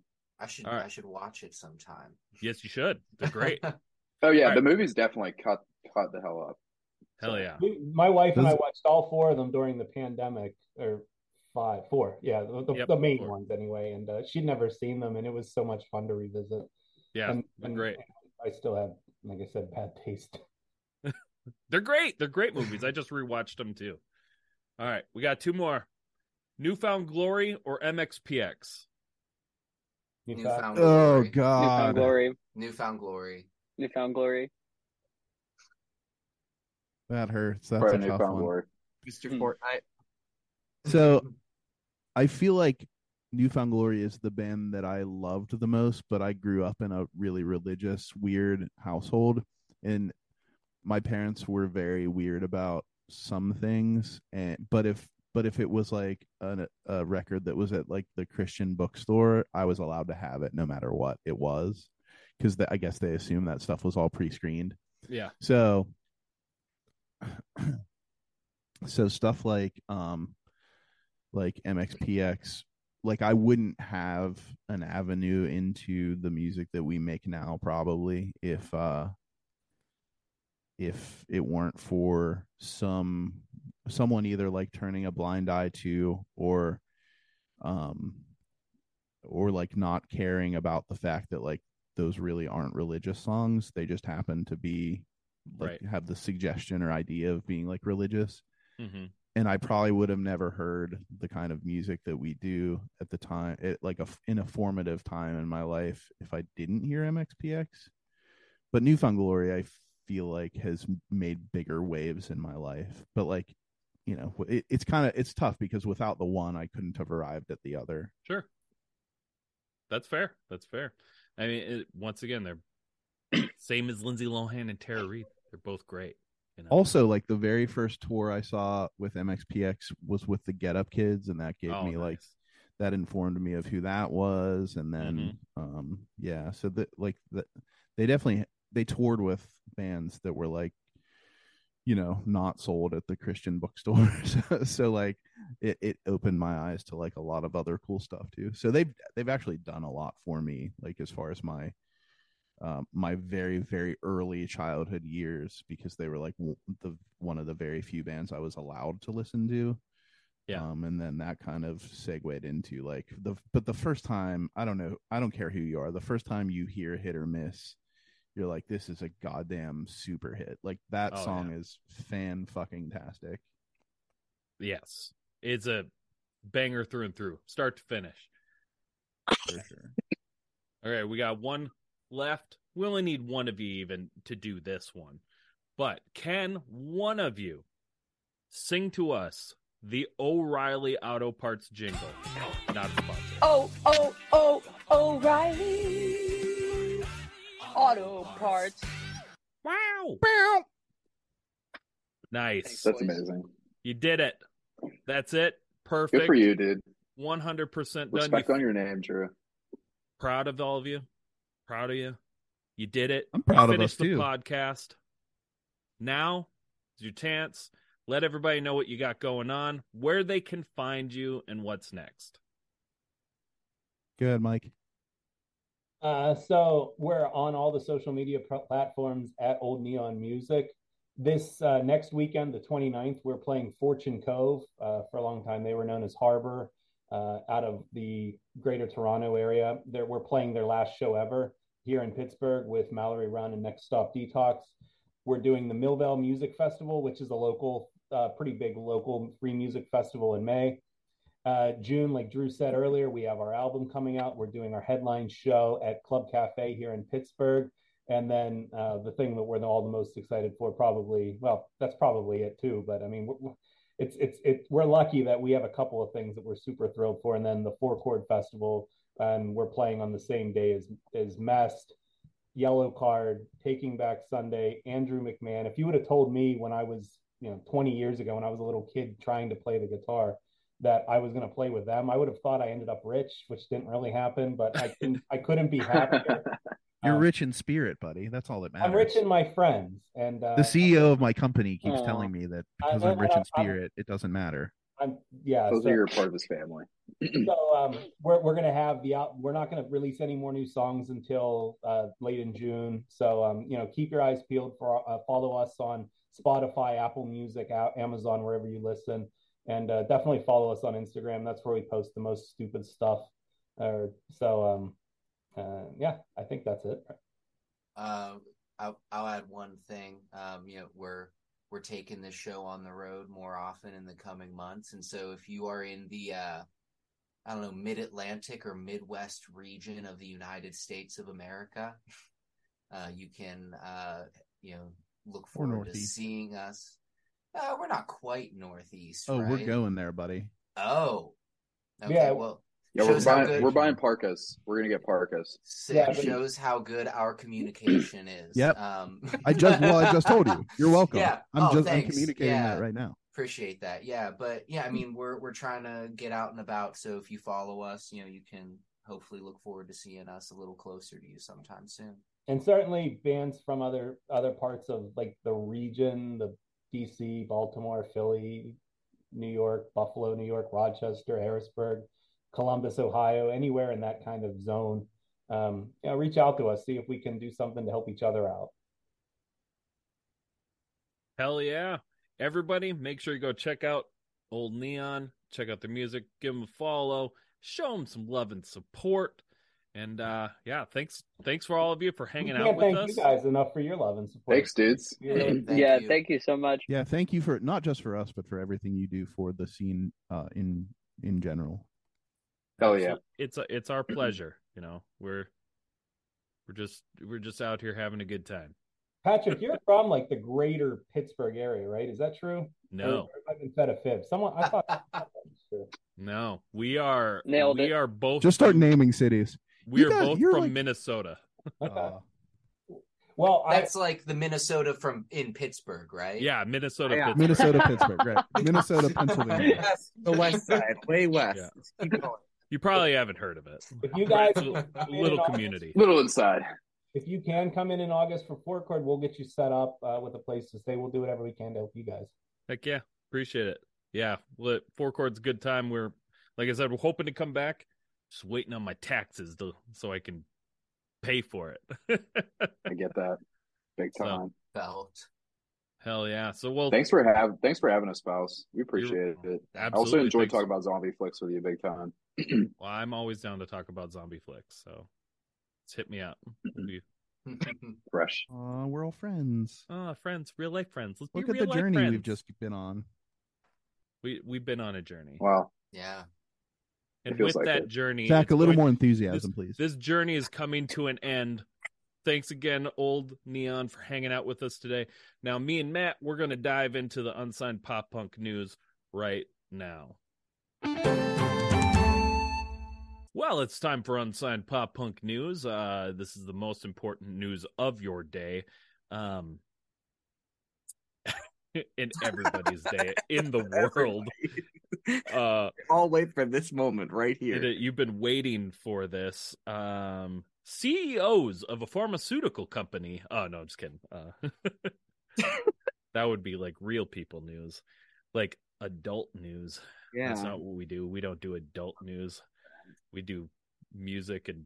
I should All right. I should watch it sometime. Yes, you should. They're great. Oh yeah, All the right. movie's definitely cut cut the hell up. Hell yeah. My wife and I watched all four of them during the pandemic, or five, four, yeah, the, the, Yep, the main four. ones anyway. And uh, she'd never seen them, and it was so much fun to revisit. Yeah, and, they're and great. I still have, like I said, bad taste. They're great. They're great movies. I just rewatched them too. All right, we got two more. New Found Glory or MXPX? You thought- Newfound Oh God! New Found Glory. New Found Glory. New Found Glory. that hurts. That's Probably a tough one. Glory. Mr. Hmm. Fortnite. So I feel like New Found Glory is the band that I loved the most, but I grew up in a really religious, weird household, and my parents were very weird about some things. And but if but if it was like a, a record that was at like the Christian bookstore, I was allowed to have it no matter what it was, because I guess they assumed that stuff was all pre-screened. Yeah. So so stuff like um like MXPX, like I wouldn't have an avenue into the music that we make now probably if uh if it weren't for some someone either like turning a blind eye to or um or like not caring about the fact that like those really aren't religious songs they just happen to be like Right. have the suggestion or idea of being like religious Mhm. And I probably would have never heard the kind of music that we do at the time, it, like a in a formative time in my life, if I didn't hear MXPX. But New Found Glory, I feel like has made bigger waves in my life. But like, you know, it, it's kind of it's tough because without the one, I couldn't have arrived at the other. Sure. That's fair. That's fair. I mean, it, once again, they're same as Lindsay Lohan and Tara Reid. They're both great. You know? Also, like the very first tour I saw with MXPX was with the Get Up Kids, and that gave Oh, me like that informed me of who that was, and then Mm-hmm. um yeah, so that like that they definitely they toured with bands that were like you know not sold at the Christian bookstores, so like it it opened my eyes to like a lot of other cool stuff too. So they've they've actually done a lot for me, like as far as my um, my very very early childhood years because they were like w- the one of the very few bands I was allowed to listen to. Yeah. Um, and then that kind of segued into like the but the first time I don't know I don't care who you are the first time you hear hit or miss you're like this is a goddamn super hit like that Oh, song yeah. is fan fucking tastic. Yes, it's a banger through and through, start to finish. For sure. All right, we got one left. We only need one of you even to do this one. But can one of you sing to us the O'Reilly Auto Parts jingle? Not a sponsor. Oh, oh, oh, O'Reilly. Auto parts. Wow. Nice. That's amazing. You did it. That's it. Perfect. Good for you, dude. 100% done. Respect You on your name, Drew. proud of all of you. Proud of you. You did it. I'm proud you of us, the too. podcast. Now is your chance. Let everybody know what you got going on, where they can find you, and what's next. Good, Mike. Uh, so we're on all the social media pr- platforms at Old Neon Music. This uh, next weekend, the 29th, we're playing Fortune Cove. Uh, for a long time, they were known as Harbor uh, out of the greater Toronto area. They're, we're playing their last show ever here in Pittsburgh with Mallory Run and Next Stop Detox. We're doing the Millvale Music Festival, which is a local, uh, pretty big local free music festival in May. Uh, June, like Drew said earlier, we have our album coming out. We're doing our headline show at Club Cafe here in Pittsburgh. And then uh, the thing that we're all the most excited for, probably, well, that's probably it too. But I mean, it's it's it's we're lucky that we have a couple of things that we're super thrilled for, and then the Four Chord Festival, and we're playing on the same day as as Mest, Yellowcard, Taking Back Sunday, Andrew McMahon. If you would have told me when I was you know 20 years ago when I was a little kid trying to play the guitar that I was going to play with them, I would have thought I ended up rich, which didn't really happen. But I couldn't, I couldn't be happier. You're Um, rich in spirit, buddy. That's all that matters. I'm rich in my friends, and uh, the CEO of my company keeps Aw. telling me that because I'm rich in I- I'm- spirit, it doesn't matter. I'm yeah. Those so- are your part of his family. so um, we're we're gonna have the out. We're not gonna release any more new songs until uh, late in June. So um, you know, keep your eyes peeled for. Uh, follow us on Spotify, Apple Music, Amazon, wherever you listen, and uh, definitely follow us on Instagram. That's where we post the most stupid stuff. Uh, so um, uh, yeah, I think that's it. Uh, I'll, I'll add one thing. Um, you know, we're we're taking this show on the road more often in the coming months, and so if you are in the uh, I don't know mid Atlantic or Midwest region of the United States of America, uh, you can uh, you know look Or forward to Northeast. seeing us. Uh, we're not quite Northeast. Oh, we're going there, buddy. Oh, okay. Yeah. Well, Yeah, we're buying good- we're buying parkas. We're gonna get parkas. Sick. Yeah, but- shows how good our communication is. Yep. Um, I just well, I just told you. You're welcome. Yeah. I'm Oh, just I'm communicating Yeah. that right now. Appreciate that. Yeah, but yeah, I mean, we're we're trying to get out and about. So if you follow us, you know, you can hopefully look forward to seeing us a little closer to you sometime soon. and certainly bands from other other parts of like the region, the DC, Baltimore, Philly, New York, Buffalo, New York, Rochester, Harrisburg, Columbus, Ohio, anywhere in that kind of zone, um, you know, reach out to us, see if we can do something to help each other out. Hell yeah. Everybody, make sure you go check out Old Neon, check out their music, give them a follow, show them some love and support. And uh yeah, thanks thanks for all of you for hanging we out with thank us. you guys enough for your love and support. Thanks, dudes. Really- Thank yeah, you. thank you so much. Yeah, thank you for not just for us, but for everything you do for the scene uh, in in general. Hell yeah. It's a, it's our pleasure, you know. We're we're just we're just out here having a good time. Patrick, you're from like the greater Pittsburgh area, right? Is that true? No. I've been fed a fib. Someone I thought that was true. No. We are Nailed we it. are both Just start naming cities. we You are guys- both you're from like- Minnesota. Uh, Well, I, That's like the Minnesota from in Pittsburgh, right? Yeah, Minnesota Yeah. Pittsburgh. Minnesota, Pittsburgh, right? Minnesota, Pennsylvania. West, the west side, way west. Yeah. You probably haven't heard of it. if you guys a can come in little community. Little inside. If you can come in in August for Four Chord, we'll get you set up uh, with a place to stay. We'll do whatever we can to help you guys. Heck yeah, appreciate it. Yeah, well, four chords, good time. We're like I said, we're hoping to come back. Just waiting on my taxes to, so I can pay for it. I get that. Big So- time. Felt. Hell yeah! So well, Thanks for having thanks for having us, spouse. We appreciate it. I also absolutely. enjoy Thanks. talking about zombie flicks with you big time. Well, I'm always down to talk about zombie flicks. So just hit me up. We'll be- Fresh. Uh, we're all friends. Ah, friends, real life friends. Let's Look be at real the life journey friends. we've just been on. we we've been on a journey, Wow. yeah. and with like that it. journey, Zach, a little going- more enthusiasm, please. This journey is coming to an end. Thanks again, Old Neon, for hanging out with us today. Now, me and Matt, we're going to dive into the unsigned pop punk news right now. Well, it's time for unsigned pop punk news. Uh, this is the most important news of your day. Um, in everybody's day in the world. Uh, I'll wait for this moment right here. it- you've been waiting for this. Um, CEOs of a pharmaceutical company. Oh no, I'm just kidding. Uh, that would be like real people news, like adult news. yeah. That's not what we do. We don't do adult news. We do music and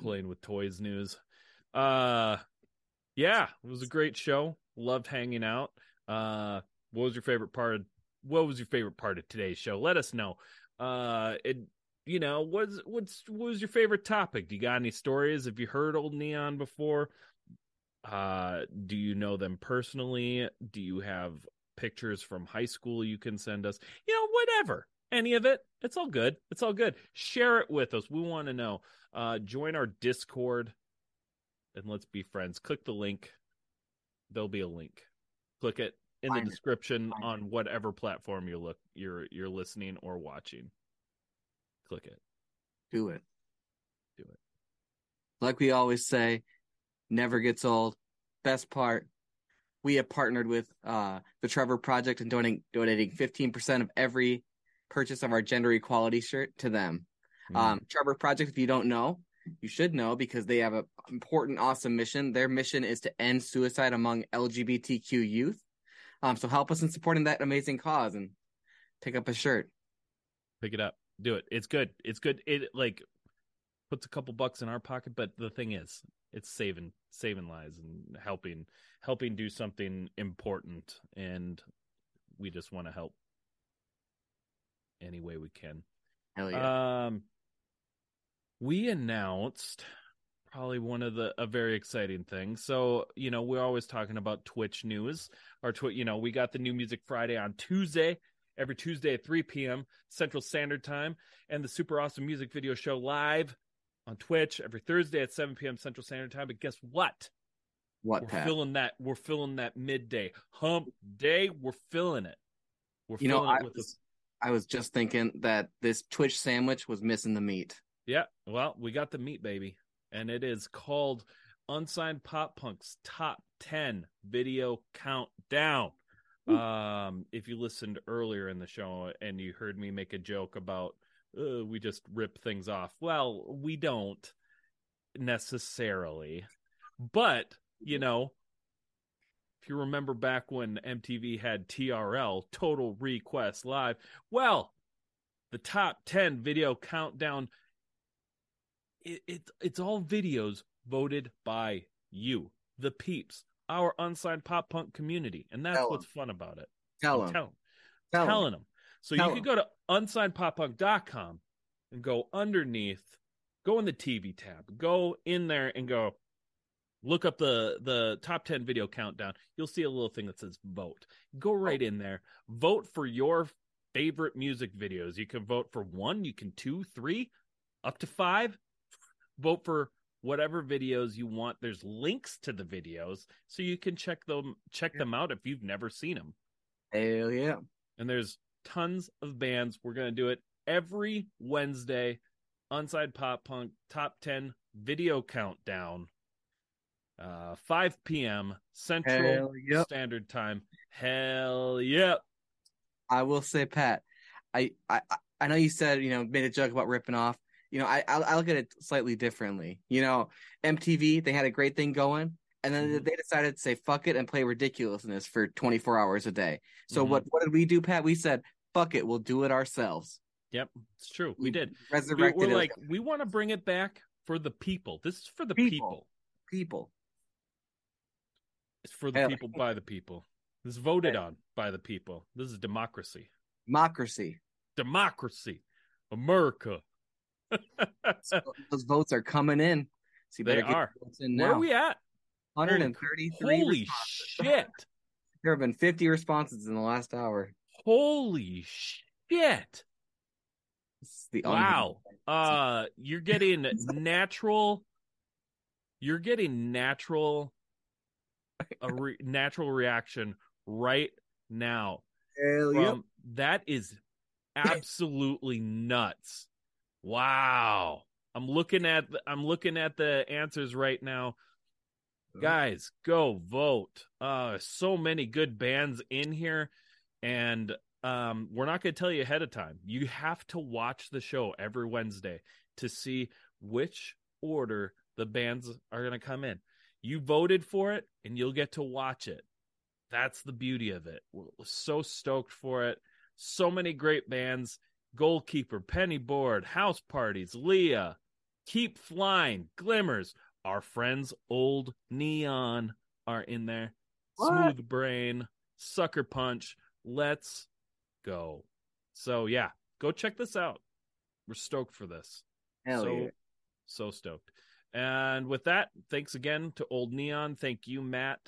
playing with toys news. Uh, yeah, it was a great show. Loved hanging out. Uh, what was your favorite part? Of, what was your favorite part of today's show? Let us know. Uh, it, you know, what's what's what was your favorite topic? Do you got any stories? Have you heard Old Neon before? Uh, do you know them personally? Do you have pictures from high school you can send us? You know, whatever. Any of it, it's all good. It's all good. Share it with us. We want to know. Uh, join our Discord and let's be friends. Click the link. There'll be a link. Click it in Find the it. description Find on whatever platform you're look you're you're listening or watching. Click it. Do it. Do it. Like we always say, never gets old. Best part, we have partnered with uh, the Trevor Project and donating donating fifteen percent of every purchase of our gender equality shirt to them. Mm. Um, Trevor Project, if you don't know, you should know because they have an important, awesome mission. Their mission is to end suicide among LGBTQ youth. Um, so help us in supporting that amazing cause and pick up a shirt. pick it up do it it's good it's good it like puts a couple bucks in our pocket but the thing is it's saving saving lives and helping helping do something important and we just want to help any way we can. Hell yeah! um we announced probably one of the a very exciting thing. So you know we're always talking about twitch news our twi- you know we got the new music friday on tuesday every tuesday at 3 p.m central standard time and the super awesome music video show live on twitch every thursday at 7 p.m central standard time. But guess what? What we're Pat? filling that we're filling that midday. Hump day we're filling it. We're You know, filling I it with was, I was just thinking that this Twitch sandwich was missing the meat. Yeah, well, we got the meat, baby, and it is called Unsigned Pop Punk's Top Ten Video Countdown. Um, if you listened earlier in the show and you heard me make a joke about uh, we just rip things off, well, we don't necessarily, but you know, if you remember back when MTV had TRL, Total Request Live, well, the top 10 video countdown it, it it's all videos voted by you, the peeps, our unsigned pop punk community, and that's Tell what's fun about it. Tell them. Tell, Tell 'em. telling them. So Tell you can go to unsignedpoppunk.com and go underneath, go in the TV tab, go in there and go look up the the top 10 video countdown. You'll see a little thing that says vote. Go oh. right in there. Vote for your favorite music videos. You can vote for one, you can two, three, up to five. Vote for whatever videos you want. There's links to the videos so you can check them check them out if you've never seen them. Hell yeah. And there's tons of bands. We're going to do it every Wednesday. Unsigned Pop Punk Top 10 Video Countdown. Uh 5 p.m. Central yep. Standard Time. Hell yep. I will say, Pat, I, I I know you said you know made a joke about ripping off. You know, I I, look at it slightly differently. You know, MTV they had a great thing going, and then Mhm. they decided to say fuck it and play ridiculousness for 24 hours a day. So Mhm. what what did we do, Pat? We said fuck it, we'll do it ourselves. Yep, it's true. We did. We- resurrected We're it like, we want to bring it back for the people. This is for the People. people. people. It's for the people by the people. This is voted on by the people. This is democracy. Democracy. Democracy. America. So those votes are coming in. So They better get are. in Where now. are we at? 133. Holy responses. shit. There have been 50 responses in the last hour. Holy shit. This is the Wow. Uh you're getting natural you're getting natural a re- natural reaction right now. Hell yep. That is absolutely nuts. Wow. I'm looking at the, I'm looking at the answers right now. Guys, go vote. Uh so many good bands in here and um we're not going to tell you ahead of time. You have to watch the show every Wednesday to see which order the bands are going to come in. You voted for it and you'll get to watch it. That's the beauty of it. We're so stoked for it. So many great bands. Goalkeeper, Penny Board, House Parties, Leah, Keep Flying, Glimmers. Our friends Old Neon are in there. What? Smooth Brain, Sucker Punch. Let's go. So yeah, go check this out. We're stoked for this. Hell so, yeah. so stoked. And with that, thanks again to Old Neon. Thank you, Matt,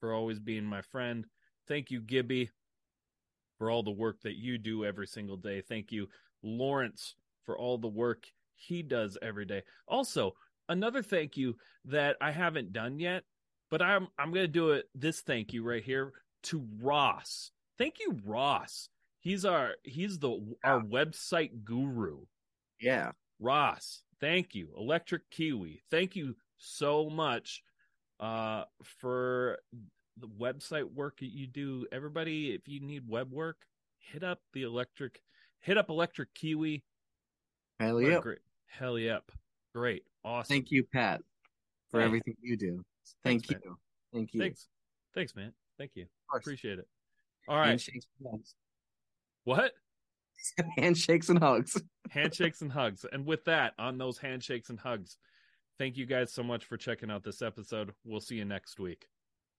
for always being my friend. Thank you, Gibby, for all the work that you do every single day. Thank you, Lawrence, for all the work he does every day. Also, another thank you that I haven't done yet, but I'm I'm gonna do it this thank you right here to Ross. Thank you, Ross. He's our he's the our website guru. Yeah. Ross, thank you. Electric Kiwi, thank you so much uh, for the website work that you do. Everybody, if you need web work, hit up the electric, hit up Electric Kiwi. Hell yeah. Great, hell yep. Great. Awesome. Thank you, Pat, for everything you do. Thank Thanks, you. Thank you. Thanks. Thanks, man. Thank you. Appreciate it. All right. Handshakes and hugs. What? Handshakes and hugs. handshakes and hugs. And with that, on those handshakes and hugs, thank you guys so much for checking out this episode. We'll see you next week.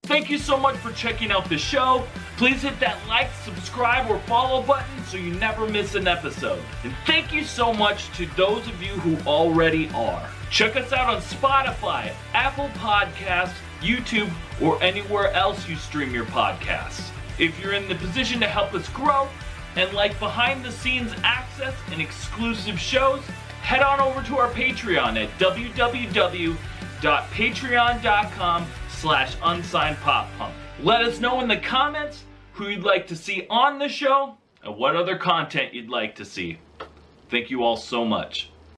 Thank you so much for checking out the show. Please hit that like, subscribe, or follow button so you never miss an episode. And thank you so much to those of you who already are. Check us out on Spotify, Apple Podcasts, YouTube, or anywhere else you stream your podcasts. If you're in the position to help us grow and like behind the scenes access and exclusive shows, head on over to our Patreon at www.patreon.com slash unsigned pop punk. Let us know in the comments who you'd like to see on the show and what other content you'd like to see. Thank you all so much.